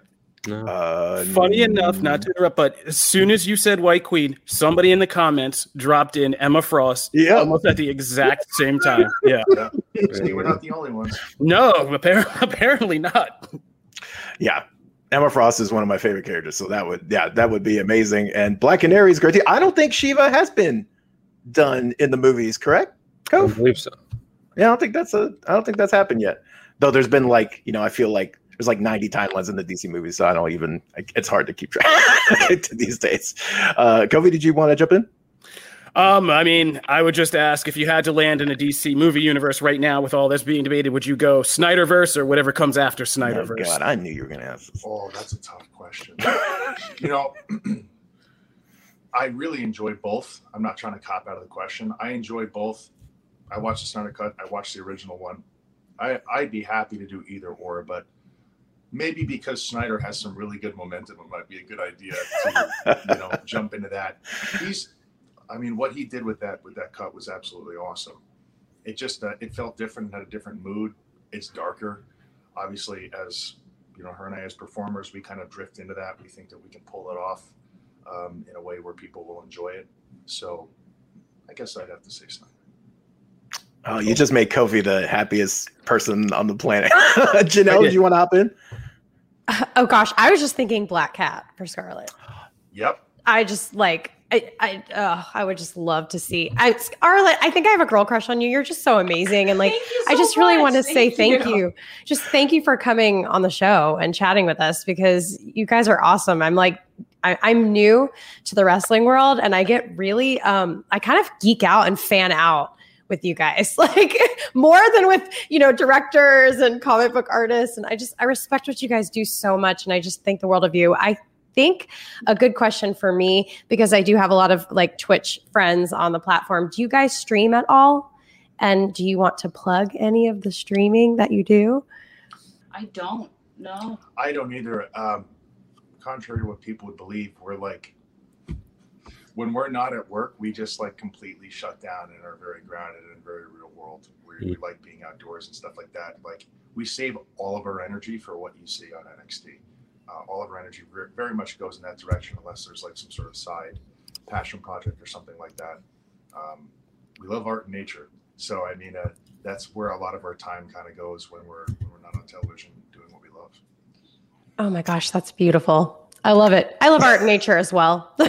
No. Uh, Funny enough, not to interrupt, but as soon as you said White Queen, somebody in the comments dropped in Emma Frost Yeah. almost at the exact same time. Yeah. Yeah. See, we're not the only ones. No, apparently, apparently not. yeah. Emma Frost is one of my favorite characters, so that would yeah, that would be amazing. And Black Canary is great. too. I don't think Shiva has been done in the movies, correct? I believe so. Yeah, I don't think that's a I don't think that's happened yet. Though there's been like, you know, I feel like there's like 90 timelines in the DC movies, so I don't even it's hard to keep track these days. Uh Kofi, did you want to jump in? Um, I mean, I would just ask if you had to land in a DC movie universe right now with all this being debated, would you go Snyderverse or whatever comes after Oh, Snyderverse? God, I knew you were gonna ask this. Oh, that's a tough question. you know, I really enjoy both. I'm not trying to cop out of the question. I enjoy both. I watched the Snyder Cut. I watch the original one. I, I'd be happy to do either or, but maybe because Snyder has some really good momentum, it might be a good idea to you know jump into that. He's, I mean, what he did with that with that cut was absolutely awesome. It just uh, it felt different, and had a different mood. It's darker, obviously. As you know, her and I as performers, we kind of drift into that. We think that we can pull it off um, in a way where people will enjoy it. So, I guess I'd have to say Snyder. Oh, you just made Kofi the happiest person on the planet. Janelle, do you want to hop in? Oh gosh, I was just thinking Black Cat for Scarlett. Yep. I just like I I uh, I would just love to see. I Scarlett, I think I have a girl crush on you. You're just so amazing and like Thank you I so just really want to much. say thank you. Just thank you for coming on the show and chatting with us because you guys are awesome. I'm like I, I'm new to the wrestling world and I get really um I kind of geek out and fan out with you guys like more than with you know directors and comic book artists and I just I respect what you guys do so much and I just think the world of you. I think a good question for me because I do have a lot of like Twitch friends on the platform. Do you guys stream at all? And do you want to plug any of the streaming that you do? I don't. No. I don't either. Um, contrary to what people would believe, we're like, when we're not at work, we just like completely shut down and are very grounded and very real world. We, we like being outdoors and stuff like that. Like we save all of our energy for what you see on NXT. Uh, all of our energy ver- very much goes in that direction, unless there's like some sort of side passion project or something like that. Um, we love art and nature, so I mean, uh, that's where a lot of our time kind of goes when we're when we're not on television doing what we love. Oh my gosh, that's beautiful. I love it. I love art and nature as well.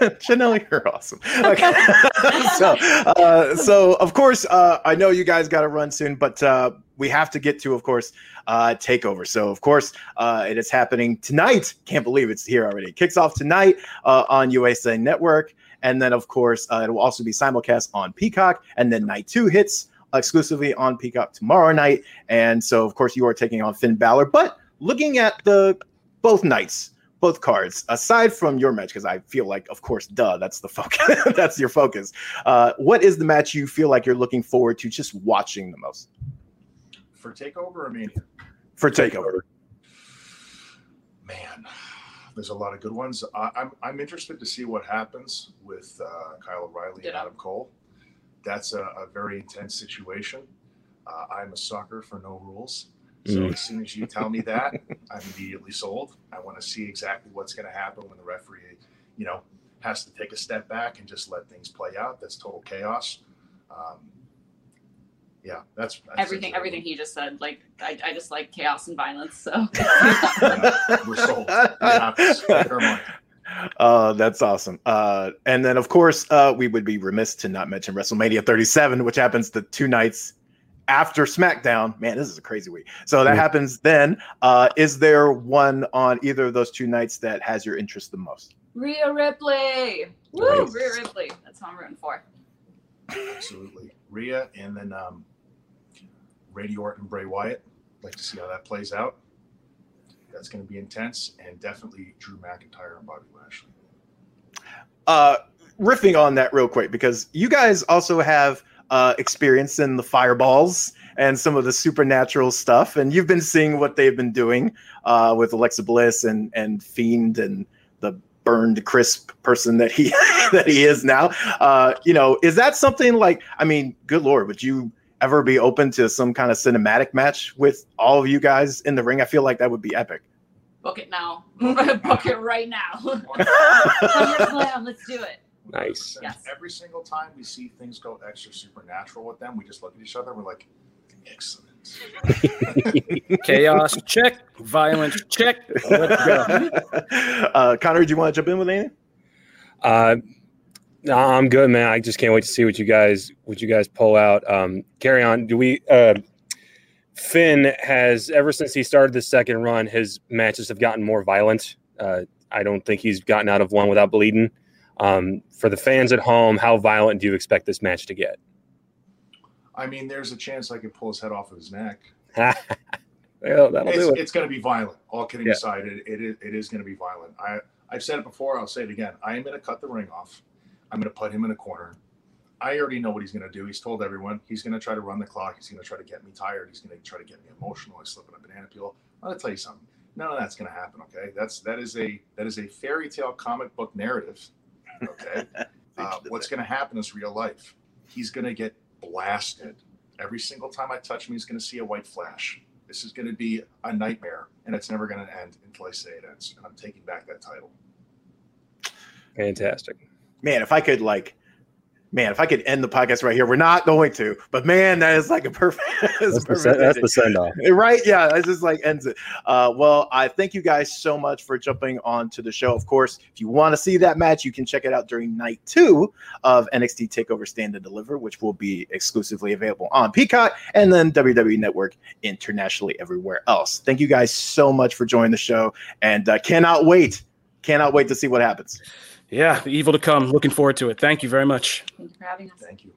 Janelle, you're awesome. Okay. so, uh, so of course, uh, I know you guys got to run soon, but uh, we have to get to, of course, uh, Takeover. So, of course, uh, it is happening tonight. Can't believe it's here already. It kicks off tonight uh, on USA Network, and then, of course, it will also be simulcast on Peacock, and then night two hits exclusively on Peacock tomorrow night. And so, of course, you are taking on Finn Balor. But looking at the both nights, both cards, aside from your match, because I feel like, of course, duh, that's the focus. that's your focus. Uh, what is the match you feel like you're looking forward to just watching the most For Takeover or Mania? for Takeover? Man, there's a lot of good ones. I, I'm I'm interested to see what happens with uh, Kyle O'Reilly and Adam Cole. That's a, a very intense situation. Uh, I'm a sucker for no rules. So Mm. as soon as you tell me that, I'm immediately sold. I want to see exactly what's going to happen when the referee, you know, has to take a step back and just let things play out. That's total chaos. Um, yeah, that's, that's everything that's- everything he just said. Like I, I just like chaos and violence. So We're sold. It happens. Take our money. Uh, that's awesome. Uh, and then, of course, uh, we would be remiss to not mention WrestleMania 37, which happens the two nights after SmackDown. Man, this is a crazy week. So that Yeah. happens then. Uh, is there one on either of those two nights that has your interest the most? Rhea Ripley. Woo, Nice. Rhea Ripley. That's what I'm rooting for. Absolutely. Rhea and then um, Randy Orton and Bray Wyatt. Like to see how that plays out. That's going to be intense, and definitely Drew McIntyre and Bobby Lashley. Uh, riffing on that real quick because you guys also have uh, experience in the fireballs and some of the supernatural stuff, and you've been seeing what they've been doing uh, with Alexa Bliss and and Fiend and the burned crisp person that he that he is now. Uh, you know, is that something like? I mean, good lord, would you ever be open to some kind of cinematic match with all of you guys in the ring? I feel like that would be epic. Book it now. Book it right now. Let's do it. Nice. Yes. Every single time we see things go extra supernatural with them, we just look at each other and we're like, excellent. Chaos check, violence check. Let's go. uh, Connor, do you want to jump in with anything? Uh, no, I'm good, man. I just can't wait to see what you guys what you guys pull out. Um, Karrion. Do we? Uh, Finn has ever since he started the second run, his matches have gotten more violent. Uh, I don't think he's gotten out of one without bleeding. Um, for the fans at home, how violent do you expect this match to get? I mean, there's a chance I could pull his head off of his neck. well, that'll it's, do it. it's going to be violent. All kidding Yeah. aside, it, it is, it is going to be violent. I, I've said it before. I'll say it again. I am going to cut the ring off. I'm going to put him in a corner. I already know what he's going to do. He's told everyone he's going to try to run the clock. He's going to try to get me tired. He's going to try to get me emotional. I slip in a banana peel. I'll tell you something. None of that's going to happen. Okay, that's that is a that is a fairy tale comic book narrative. Okay, uh, what's going to happen is real life. He's going to get blasted. Every single time I touch him, he's going to see a white flash. This is going to be a nightmare, and it's never going to end until I say it ends. And I'm taking back that title. Fantastic. Man, if I could like, man, if I could end the podcast right here, we're not going to, but man, that is like a perfect. that's a That's the, that's the send off. right? Yeah it just like ends it. Uh well i thank you guys so much for jumping on to the show. Of course if you want to see that match you can check it out during night two of nxt takeover stand and deliver which will be exclusively available on peacock and then wwe network internationally everywhere else. Thank you guys so much for joining the show and uh, cannot wait cannot wait to see what happens Yeah, the evil to come. Looking forward to it. Thank you very much. Thank you for having us. Thank you.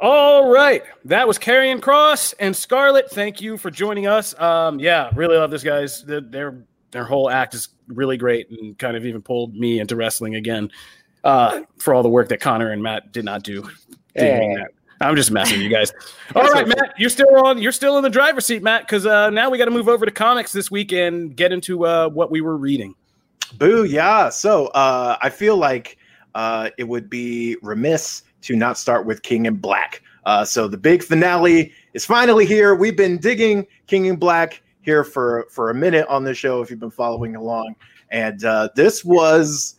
All right, that was Karrion Kross and Scarlett. Thank you for joining us. Um, yeah, really love this guys. Their, their their whole act is really great and kind of even pulled me into wrestling again. Uh, for all the work that Connor and Matt did not do. doing Yeah. I'm just messing with you guys. All right, Matt, you're still on. You're still in the driver's seat, Matt, because uh, now we got to move over to comics this week and get into uh, what we were reading. Boo, yeah. So uh, I feel like uh, it would be remiss to not start with King in Black. Uh, so the big finale is finally here. We've been digging King in Black here for for a minute on the show. If you've been following along, and uh, this was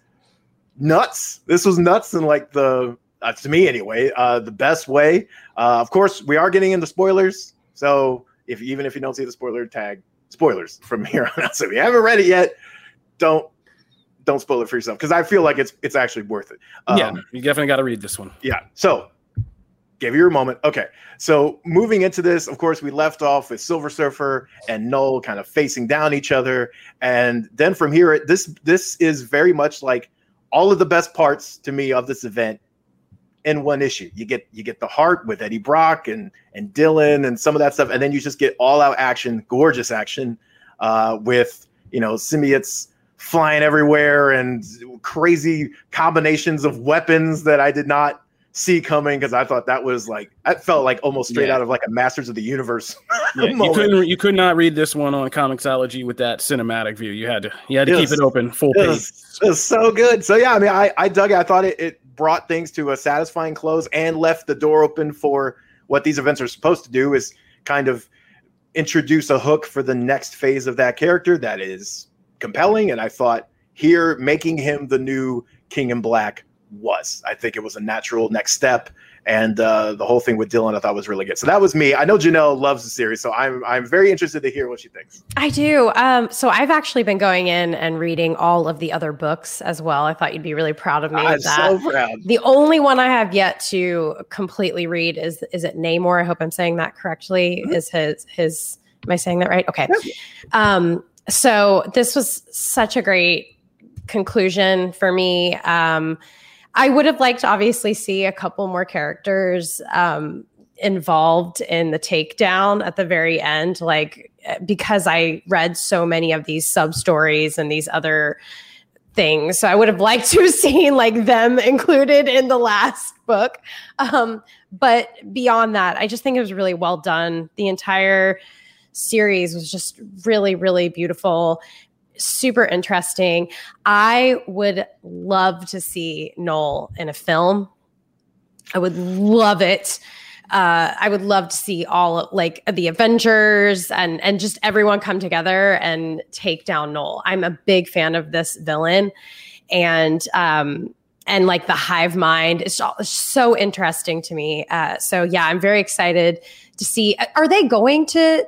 nuts. This was nuts in like the uh, to me anyway uh, the best way. Uh, of course, we are getting into spoilers. So if even if you don't see the spoiler tag, spoilers from here on out. So if you haven't read it yet, don't don't spoil it for yourself because I feel like it's it's actually worth it. yeah, Um, you definitely got to read this one. yeah. So give you a moment. Okay. So moving into this, of course, we left off with Silver Surfer and Knull kind of facing down each other, and then from here, this this is very much like all of the best parts to me of this event in one issue. You get you get the heart with Eddie Brock and and Dylan and some of that stuff, and then you just get all out action, gorgeous action, uh, with you know symbiotes flying everywhere and crazy combinations of weapons that I did not see coming because I thought that was like that felt like almost straight Yeah. out of like a Masters of the Universe. Yeah, you couldn't you could not read this one on Comixology with that cinematic view. You had to you had to Yes. keep it open full It page. was, it was so good. So yeah, I mean, I, I dug it. I thought it, it brought things to a satisfying close and left the door open for what these events are supposed to do is kind of introduce a hook for the next phase of that character that is compelling. And I thought here making him the new King in Black was. I think it was a natural next step. And uh, the whole thing with Dylan, I thought was really good. So that was me. I know Janelle loves the series, so I'm I'm very interested to hear what she thinks. I do. Um, so I've actually been going in and reading all of the other books as well. I thought you'd be really proud of me I'm that. so proud. The only one I have yet to completely read is is it Namor? I hope I'm saying that correctly. Mm-hmm. Is his his am I saying that right? Okay. Um, so this was such a great conclusion for me. Um, I would have liked to obviously see a couple more characters um, involved in the takedown at the very end, like because I read so many of these sub stories and these other things. So I would have liked to have seen like them included in the last book. Um, but beyond that, I just think it was really well done. The entire series was just really, really beautiful, super interesting. I would love to see Knull in a film. I would love it. Uh, I would love to see all like the Avengers and and just everyone come together and take down Knull. I'm a big fan of this villain, and um, and like the hive mind is so interesting to me. Uh, so yeah, I'm very excited to see. Are they going to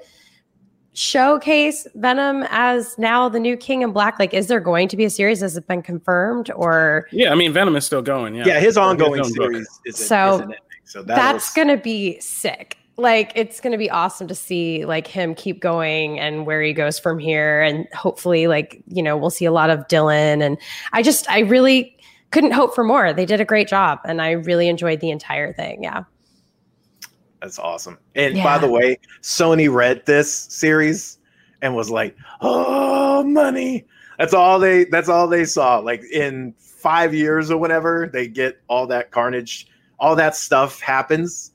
showcase Venom as now the new King in Black? Like, is there going to be a series? Has it been confirmed? Or yeah, I mean, Venom is still going. Yeah, yeah, his ongoing his series is so. Is so that that's was... gonna be sick like it's going to be awesome to see like him keep going and where he goes from here and hopefully like you know we'll see a lot of dylan and i just i really couldn't hope for more they did a great job and i really enjoyed the entire thing yeah that's awesome and yeah. by the way sony read this series and was like oh money that's all they that's all they saw like in five years or whatever they get all that carnage all that stuff happens,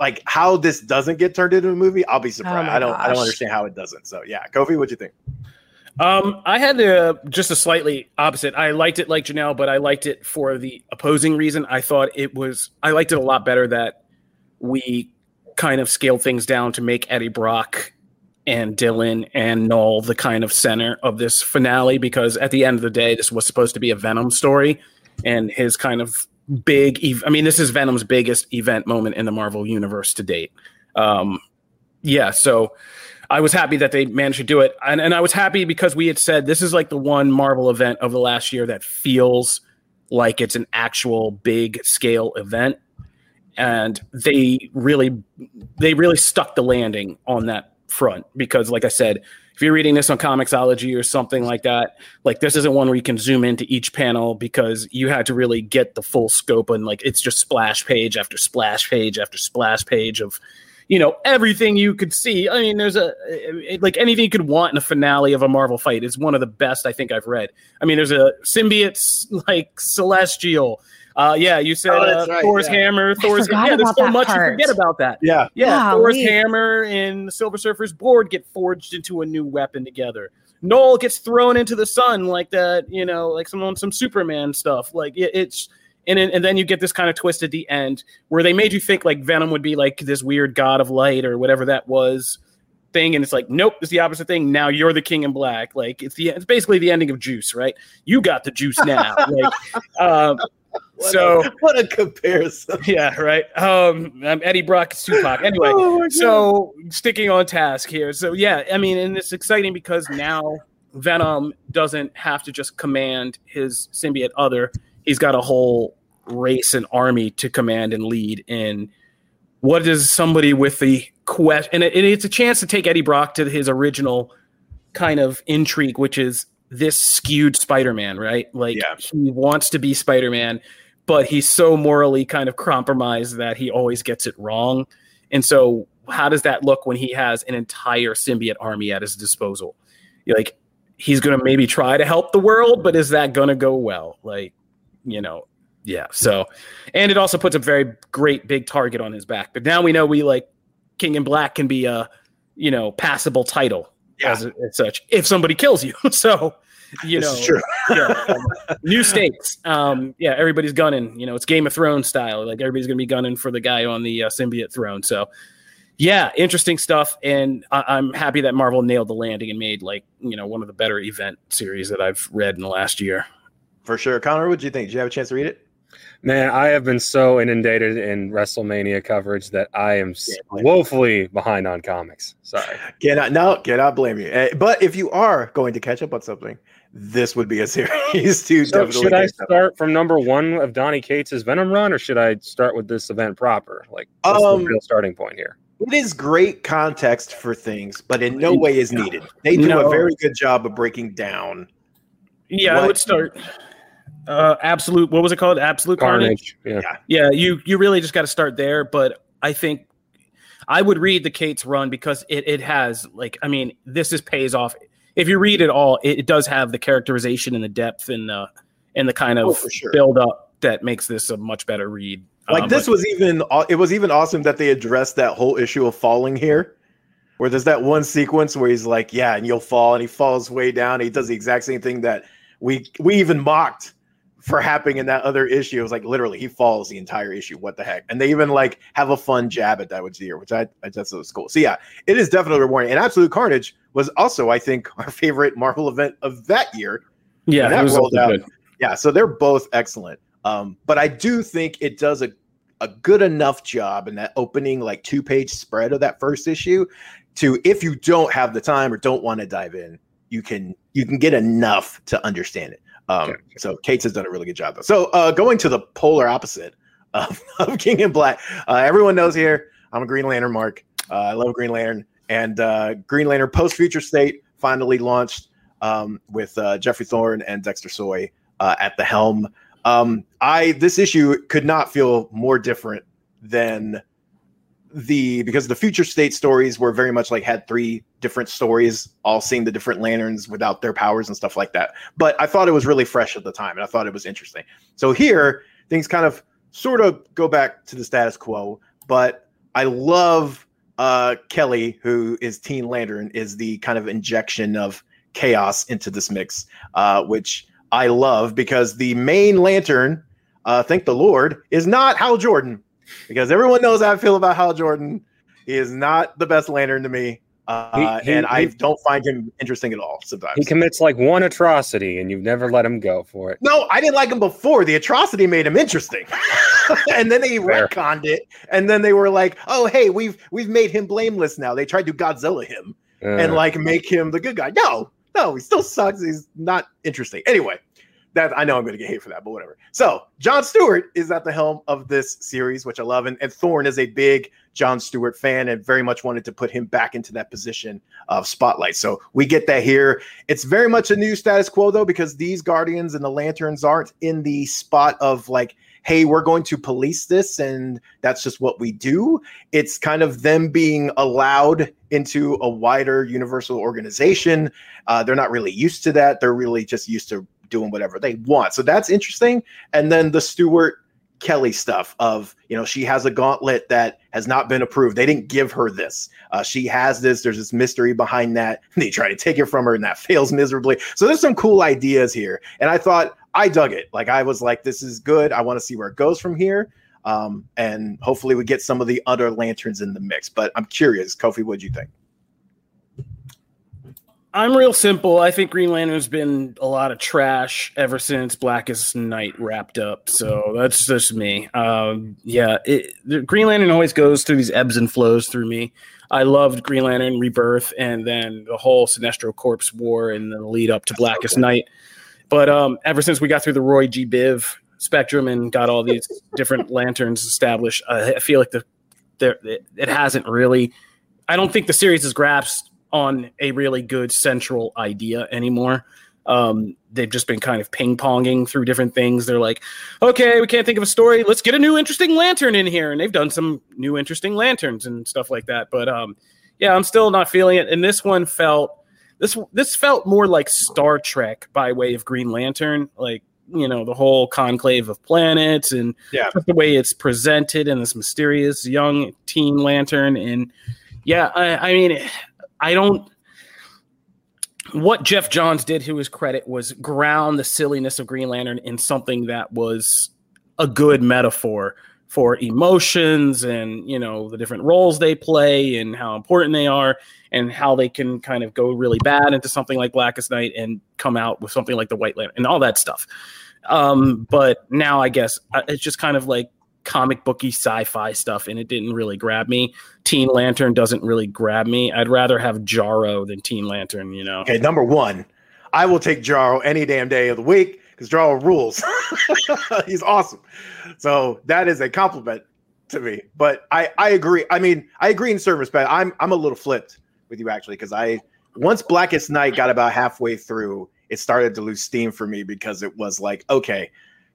like how this doesn't get turned into a movie, I'll be oh surprised. Oh I don't gosh. I don't understand how it doesn't. So yeah, Kofi, what'd you think? Um, I had a, just a slightly opposite. I liked it like Janelle, but I liked it for the opposing reason. I thought it was I liked it a lot better that we kind of scaled things down to make Eddie Brock and Dylan and Knull the kind of center of this finale because at the end of the day, this was supposed to be a Venom story and his kind of big. Ev- I mean, this is Venom's biggest event moment in the Marvel universe to date. Um, yeah, so I was happy that they managed to do it, and and I was happy because we had said this is like the one Marvel event of the last year that feels like it's an actual big scale event, and they really they really stuck the landing on that front because, like I said, if you're reading this on Comixology or something like that, like this isn't one where you can zoom into each panel because you had to really get the full scope and like it's just splash page after splash page after splash page of you know everything you could see. I mean, there's a like anything you could want in a finale of a Marvel fight is one of the best I think I've read. I mean, there's a symbiote like celestial uh, yeah, you said oh, uh, right, Thor's yeah. hammer, Thor's yeah. There's so much part. you forget about that. Yeah, yeah. Thor's hammer and the Silver Surfer's board get forged into a new weapon together. Knull gets thrown into the sun like that. You know, like some some Superman stuff. Like it, it's. And, and then you get this kind of twist at the end where they made you think like Venom would be like this weird god of light or whatever that was thing and it's like nope it's the opposite thing now you're the king in black like it's the it's basically the ending of juice right you got the juice now like um, what so a, what a comparison. Yeah, right. Um, I'm Eddie Brock, Tupac. Anyway, oh so sticking on task here. So yeah, I mean, and it's exciting because now Venom doesn't have to just command his symbiote other. He's got a whole race and army to command and lead in. What is somebody with the quest? And, it, and it's a chance to take Eddie Brock to his original kind of intrigue, which is this skewed Spider-Man, right? Like yeah. he wants to be Spider-Man, but he's so morally kind of compromised that he always gets it wrong. And so how does that look when he has an entire symbiote army at his disposal? Like he's going to maybe try to help the world, but is that going to go well? Like, you know, yeah. So, and it also puts a very great big target on his back. But now we know we like King in Black can be a, you know, passable title yeah. as, as, such if somebody kills you. so you know, yeah, um, new stakes. Um, yeah, everybody's gunning. You know, it's Game of Thrones style. Like everybody's gonna be gunning for the guy on the uh, symbiote throne. So, yeah, interesting stuff. And I- am happy that Marvel nailed the landing and made like you know one of the better event series that I've read in the last year. For sure, Connor. What do you think? Did you have a chance to read it? Man, I have been so inundated in WrestleMania coverage that I am woefully behind on comics. Sorry. Cannot no, cannot blame you. Eh, but if you are going to catch up on something, this would be a series to so definitely. Should I start from number one of Donny Cates' Venom run, or should I start with this event proper? Like, what's um, the real starting point here? It is great context for things, but in no way is needed. They do no. a very good job of breaking down. Yeah, I would start. Uh, absolute. What was it called? Absolute Carnage. Carnage. Yeah. Yeah, you you really just got to start there. But I think I would read the Cates' run because it it has like I mean this is pays off. If you read it all, it, it does have the characterization and the depth and the and the kind of Oh, sure. build up that makes this a much better read. Like Um, this but- was even it was even awesome that they addressed that whole issue of falling here. Where there's that one sequence where he's like, "Yeah, and you'll fall," and he falls way down. he does the exact same thing that we we even mocked for happening in that other issue. It was like literally he falls the entire issue. What the heck? And they even like have a fun jab at that with Zero, which I I just thought was cool. So yeah, it is definitely rewarding. And Absolute Carnage was also, I think, our favorite Marvel event of that year. yeah, that it was rolled out. good. Yeah, so they're both excellent. Um, but I do think it does a, a good enough job in that opening like two page spread of that first issue to if you don't have the time or don't want to dive in, you can you can get enough to understand it. Um, so Cates has done a really good job though. So uh, going to the polar opposite of, of King in Black, uh, everyone knows here I'm a Green Lantern Mark. Uh, I love Green Lantern and uh, Green Lantern Post Future State finally launched um, with uh, Geoffrey Thorne and Dexter Soy uh, at the helm. Um, I this issue could not feel more different than the because the future state stories were very much like had three different stories, all seeing the different lanterns without their powers and stuff like that. But I thought it was really fresh at the time, and I thought it was interesting. So here, things kind of sort of go back to the status quo, but I love uh Kelly, who is Teen Lantern, is the kind of injection of chaos into this mix, uh, which I love because the main lantern, uh, thank the Lord, is not Hal Jordan. Because everyone knows how I feel about Hal Jordan. He is not the best lantern to me. Uh, He- he- and I he- don't find him interesting at all sometimes. He commits like one atrocity, and you've never let him go for it. No, I didn't like him before. The atrocity made him interesting, and then they Fair. retconned it. And then they were like, "Oh, hey, we've we've made him blameless now." They tried to Godzilla him and Uh, like make him the good guy. No, no, he still sucks. He's not interesting. Anyway, that I know I'm going to get hate for that, but whatever. So John Stewart is at the helm of this series, which I love, and, and Thorne is a big John Stewart fan and very much wanted to put him back into that position of spotlight. So we get that here. It's very much a new status quo though, because these Guardians and the Lanterns aren't in the spot of like. Hey, we're going to police this, and that's just what we do it's kind of them being allowed into a wider universal organization. Uh, they're not really used to that. They're really just used to doing whatever they want. So that's interesting. And then the Stewart Kelly stuff of, you know, she has a gauntlet that has not been approved. They didn't give her this. Uh, she has this. There's this mystery behind that. They try to take it from her and that fails miserably. So there's some cool ideas here. And I thought I dug it. Like I was like, this is good. I want to see where it goes from here. Um, and hopefully we get some of the other lanterns in the mix. But I'm curious, Kofi, what do you think? I'm real simple. I think Green Lantern's been a lot of trash ever since Blackest Night wrapped up. So that's just me. Um, yeah, it, the Green Lantern always goes through these ebbs and flows through me. I loved Green Lantern Rebirth and then the whole Sinestro Corpse War and the lead up to Blackest Night. But um, ever since we got through the Roy G. Biv spectrum and got all these different lanterns established, I feel like the there it, it hasn't really. I don't think the series has grasped on a really good central idea anymore. Um, they've just been kind of ping ponging through different things. They're like, okay, we can't think of a story. Let's get a new interesting lantern in here, and they've done some new interesting lanterns and stuff like that. But um, yeah, I'm still not feeling it. And this one felt this this felt more like Star Trek by way of Green Lantern, like you know the whole conclave of planets and Yeah. the way it's presented and this mysterious young teen lantern. And yeah, I, I mean, I don't. What Geoff Johns did to his credit was ground the silliness of Green Lantern in something that was a good metaphor for emotions and you know the different roles they play and how important they are and how they can kind of go really bad into something like Blackest Night and come out with something like the White Lantern and all that stuff. Um, but now I guess uh, it's just kind of like comic booky sci-fi stuff, and it didn't really grab me. Teen Lantern doesn't really grab me. I'd rather have Jarro than Teen Lantern. You know. Okay, number one, I will take Jarro any damn day of the week because Jarro rules. He's awesome. So that is a compliment to me. But I, I agree. I mean, I agree in certain respect. I'm I'm a little flipped with you actually because I once Blackest Night got about halfway through, it started to lose steam for me because it was like, okay,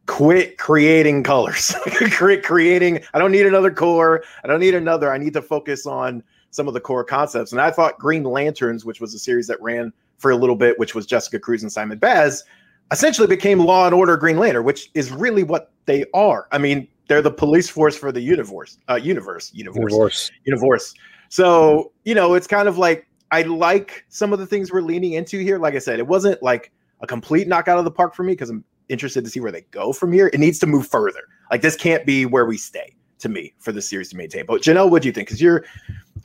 quit creating colors, quit creating. I don't need another core. I don't need another. I need to focus on some of the core concepts. And I thought Green Lanterns, which was a series that ran for a little bit, which was Jessica Cruz and Simon Baz, essentially became Law and Order Green Lantern, which is really what they are. I mean, they're the police force for the universe, uh, universe, universe, Divorce. universe. So you know, it's kind of like I like some of the things we're leaning into here. Like I said, it wasn't like a complete knockout of the park for me because I'm interested to see where they go from here. It needs to move further. Like this can't be where we stay to me for the series to maintain. But Janelle, what do you think? Because you're,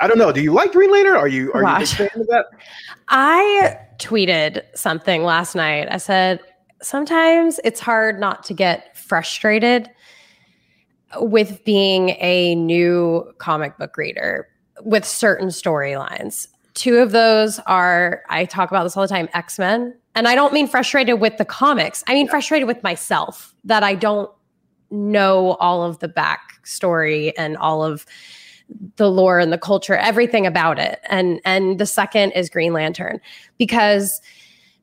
I don't know. Do you like Green Lantern? Are you are Gosh. you a fan of that? I tweeted something last night. I said, sometimes it's hard not to get frustrated with being a new comic book reader with certain storylines. Two of those are, I talk about this all the time X Men. And I don't mean frustrated with the comics, I mean frustrated with myself that I don't know all of the backstory and all of the lore and the culture, everything about it. And and the second is Green Lantern. Because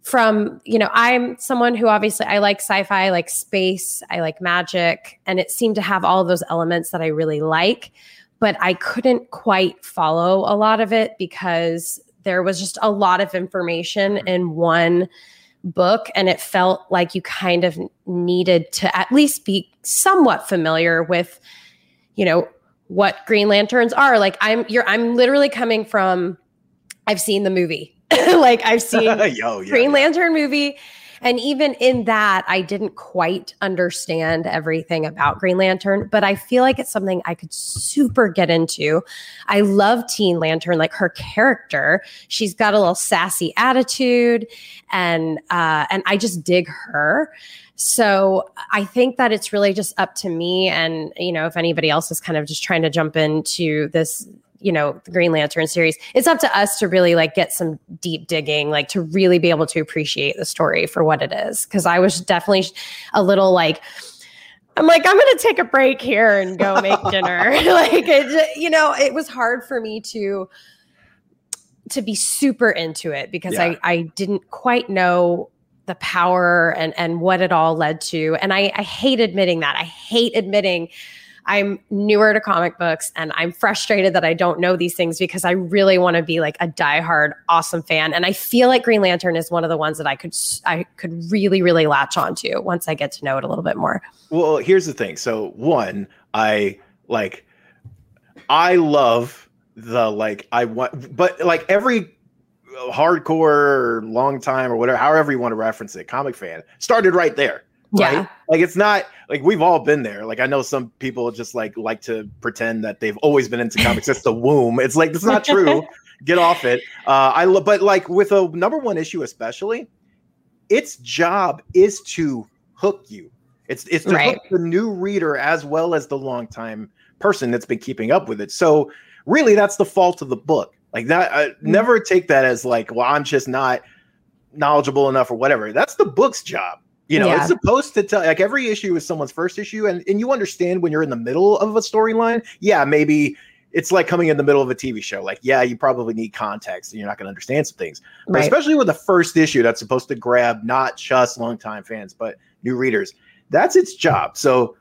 from, you know, I'm someone who obviously I like sci-fi, I like space, I like magic, and it seemed to have all those elements that I really like, but I couldn't quite follow a lot of it because there was just a lot of information mm-hmm. in one book and it felt like you kind of needed to at least be somewhat familiar with you know what green lanterns are. Like i'm you're i'm literally coming from i've seen the movie. Like i've seen Yo, yeah, green yeah. lantern movie and even in that i didn't quite understand everything about green lantern but i feel like it's something i could super get into. I love teen lantern like her character she's got a little sassy attitude and uh and i just dig her. So i think that it's really just up to me and you know if anybody else is kind of just trying to jump into this you know the green lantern series it's up to us to really like get some deep digging like to really be able to appreciate the story for what it is. Because i was definitely a little like i'm like i'm gonna take a break here and go make dinner. Like it, you know it was hard for me to to be super into it because Yeah. i i didn't quite know the power and and what it all led to. And i i hate admitting that. I hate admitting I'm newer to comic books and I'm frustrated that I don't know these things because I really want to be like a diehard awesome fan and I feel like Green Lantern is one of the ones that I could I could really really latch onto once I get to know it a little bit more. Well, here's the thing. So one, I like I love the like I want but like every hardcore or long time or whatever, however you want to reference it, comic fan started right there. Right? Yeah. Like it's not like we've all been there. Like I know some people just like like to pretend that they've always been into comics. It's the womb. It's like it's not true. Get off it. Uh I love but like with a number one issue especially, its job is to hook you. It's it's to Right. hook the new reader as well as the longtime person that's been keeping up with it. So really, that's the fault of the book. Like that, uh, never take that as like, well, I'm just not knowledgeable enough or whatever. That's the book's job. You know, Yeah. it's supposed to tell like every issue is someone's first issue, and and you understand when you're in the middle of a storyline. Yeah, maybe it's like coming in the middle of a TV show. Like, yeah, you probably need context, and you're not going to understand some things. But Right. especially with the first issue, that's supposed to grab not just longtime fans, but new readers. That's its job. So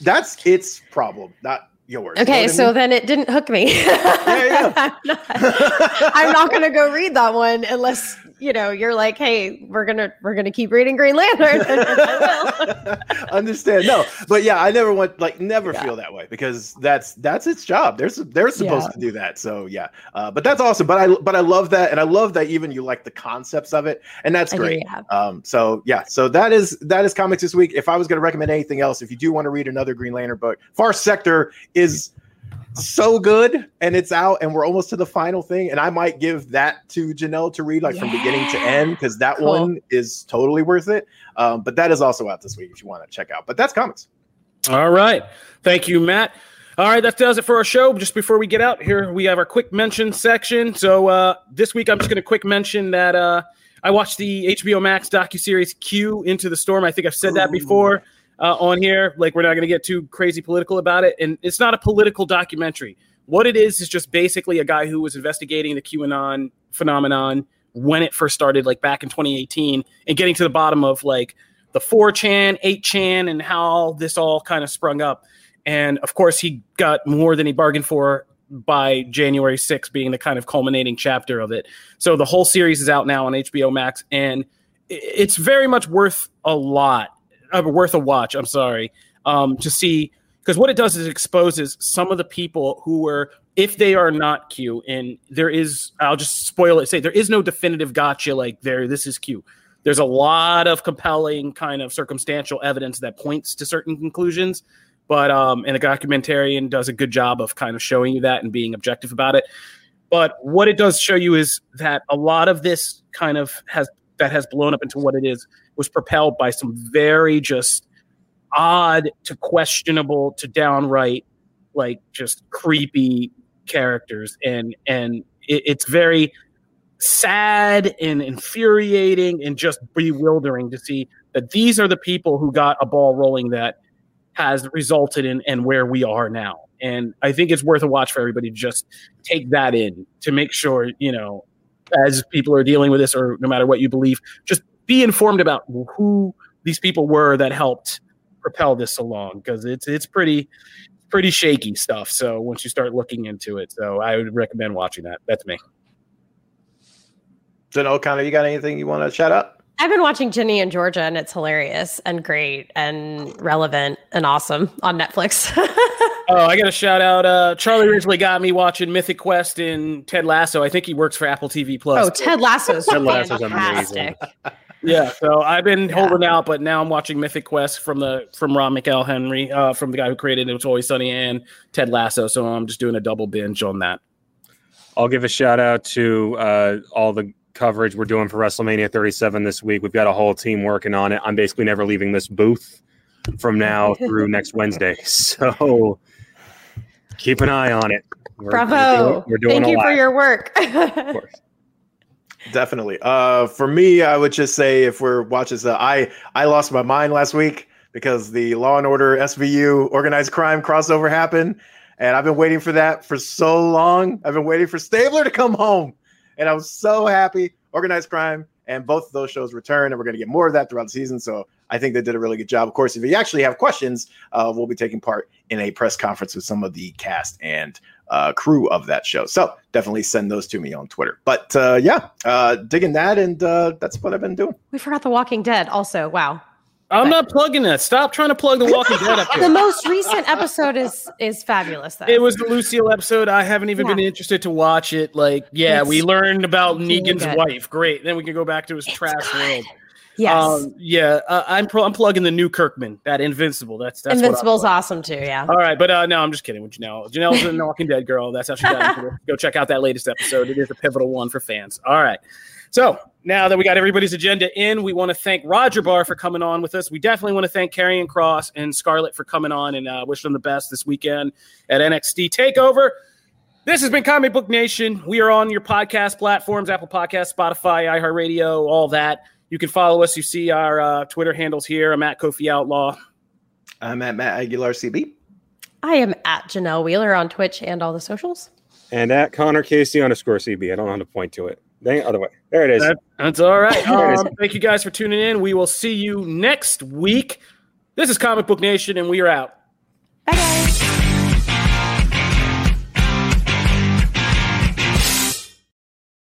that's its problem, not yours. You know Okay, I so mean? then it didn't hook me. yeah. I'm not, not gonna go read that one unless you know you're like, hey, we're gonna we're gonna keep reading Green Lantern. Understand no but yeah i never want like never Yeah. feel that way because that's that's its job they're they're supposed Yeah. to do that so yeah uh, but that's awesome but i but i love that and i love that even you like the concepts of it and that's do, great um so yeah so that is that is comics this week if i was going to recommend anything else if you do want to read another green lantern book far sector is so good and it's out and we're almost to the final thing and i might give that to janelle to read like from beginning to end because that Cool. one is totally worth it um, but that is also out this week if you want to check out but that's comics All right. Thank you, Matt. All right, that does it for our show. Just before we get out here, we have our quick mention section. So uh, this week, I'm just going to quick mention that uh, I watched the HBO Max docu series Q Into the Storm. I think I've said that before uh, on here. Like, we're not going to get too crazy political about it. And it's not a political documentary. What it is is just basically a guy who was investigating the QAnon phenomenon when it first started, like back in 2018, and getting to the bottom of like the 4chan, 8chan, and how this all kind of sprung up. And of course, he got more than he bargained for by January 6th being the kind of culminating chapter of it. So the whole series is out now on HBO Max, and it's very much worth a lot, uh, worth a watch. I'm sorry, um, to see because what it does is exposes some of the people who were, if they are not Q, and there is, I'll just spoil it. Say there is no definitive gotcha like there. This is Q. There's a lot of compelling kind of circumstantial evidence that points to certain conclusions but um, and the documentarian does a good job of kind of showing you that and being objective about it. But what it does show you is that a lot of this kind of has that has blown up into what it is was propelled by some very just odd to questionable to downright like just creepy characters and and it, it's very sad and infuriating and just bewildering to see that these are the people who got a ball rolling that has resulted in and where we are now. And I think it's worth a watch for everybody to just take that in to make sure, you know, as people are dealing with this or no matter what you believe, just be informed about who these people were that helped propel this along because it's it's pretty pretty shaky stuff. So once you start looking into it, so I would recommend watching that. That's me. So, O'Connor, you got anything you want to shout out? I've been watching Ginny and Georgia, and it's hilarious and great and relevant and awesome on Netflix. oh, I got to shout out. Uh, Charlie originally got me watching Mythic Quest and Ted Lasso. I think he works for Apple TV Plus. Oh, Ted Lasso's Ted Lasso's fantastic. yeah, so I've been holding out, but now I'm watching Mythic Quest from the from Rob McElhenney, uh, from the guy who created it. It's Always Sunny and Ted Lasso. So I'm just doing a double binge on that. I'll give a shout out to uh, all the coverage we're doing for WrestleMania 37 this week. We've got a whole team working on it. I'm basically never leaving this booth from now through next Wednesday. So keep an eye on it. We're, Bravo. We're doing, we're doing Thank you lot. for your work. Definitely. Uh, for me, I would just say if we're watching, the, I I lost my mind last week because the Law and Order SVU organized crime crossover happened, and I've been waiting for that for so long. I've been waiting for Stabler to come home and I was so happy. Organized crime and both of those shows return, and we're going to get more of that throughout the season. So I think they did a really good job. Of course, if you actually have questions, uh, we'll be taking part in a press conference with some of the cast and uh, crew of that show. So definitely send those to me on Twitter. But uh, yeah, uh, digging that, and uh, that's what I've been doing. We forgot The Walking Dead. Also, wow. I'm not plugging that. Stop trying to plug The Walking Dead up here. The most recent episode is is fabulous. Though. It was the Lucille episode. I haven't even yeah. been interested to watch it. Like, yeah, it's we learned about Negan's good. wife. Great. Then we can go back to his it's trash good. world. Yes. Um, yeah, uh, I'm pro- I'm plugging the new Kirkman, that Invincible. That's that's Invincible's awesome too. Yeah. All right, but uh, no, I'm just kidding with Janelle. Janelle's a Walking Dead girl. That's how she got into it. Go check out that latest episode. It is a pivotal one for fans. All right. So now that we got everybody's agenda in, we want to thank Roger Barr for coming on with us. We definitely want to thank Karrion Kross and Scarlett for coming on and uh, wish them the best this weekend at NXT Takeover. This has been Comic Book Nation. We are on your podcast platforms Apple Podcasts, Spotify, iHeartRadio, all that. You can follow us. You see our uh, Twitter handles here. I'm at Kofi Outlaw. I'm at Matt Aguilar CB. I am at Janelle Wheeler on Twitch and all the socials. And at Connor Casey underscore CB. I don't know how to point to it. The other way. There it is. That, that's all right. Um, thank you guys for tuning in. We will see you next week. This is Comic Book Nation, and we are out. Bye, guys.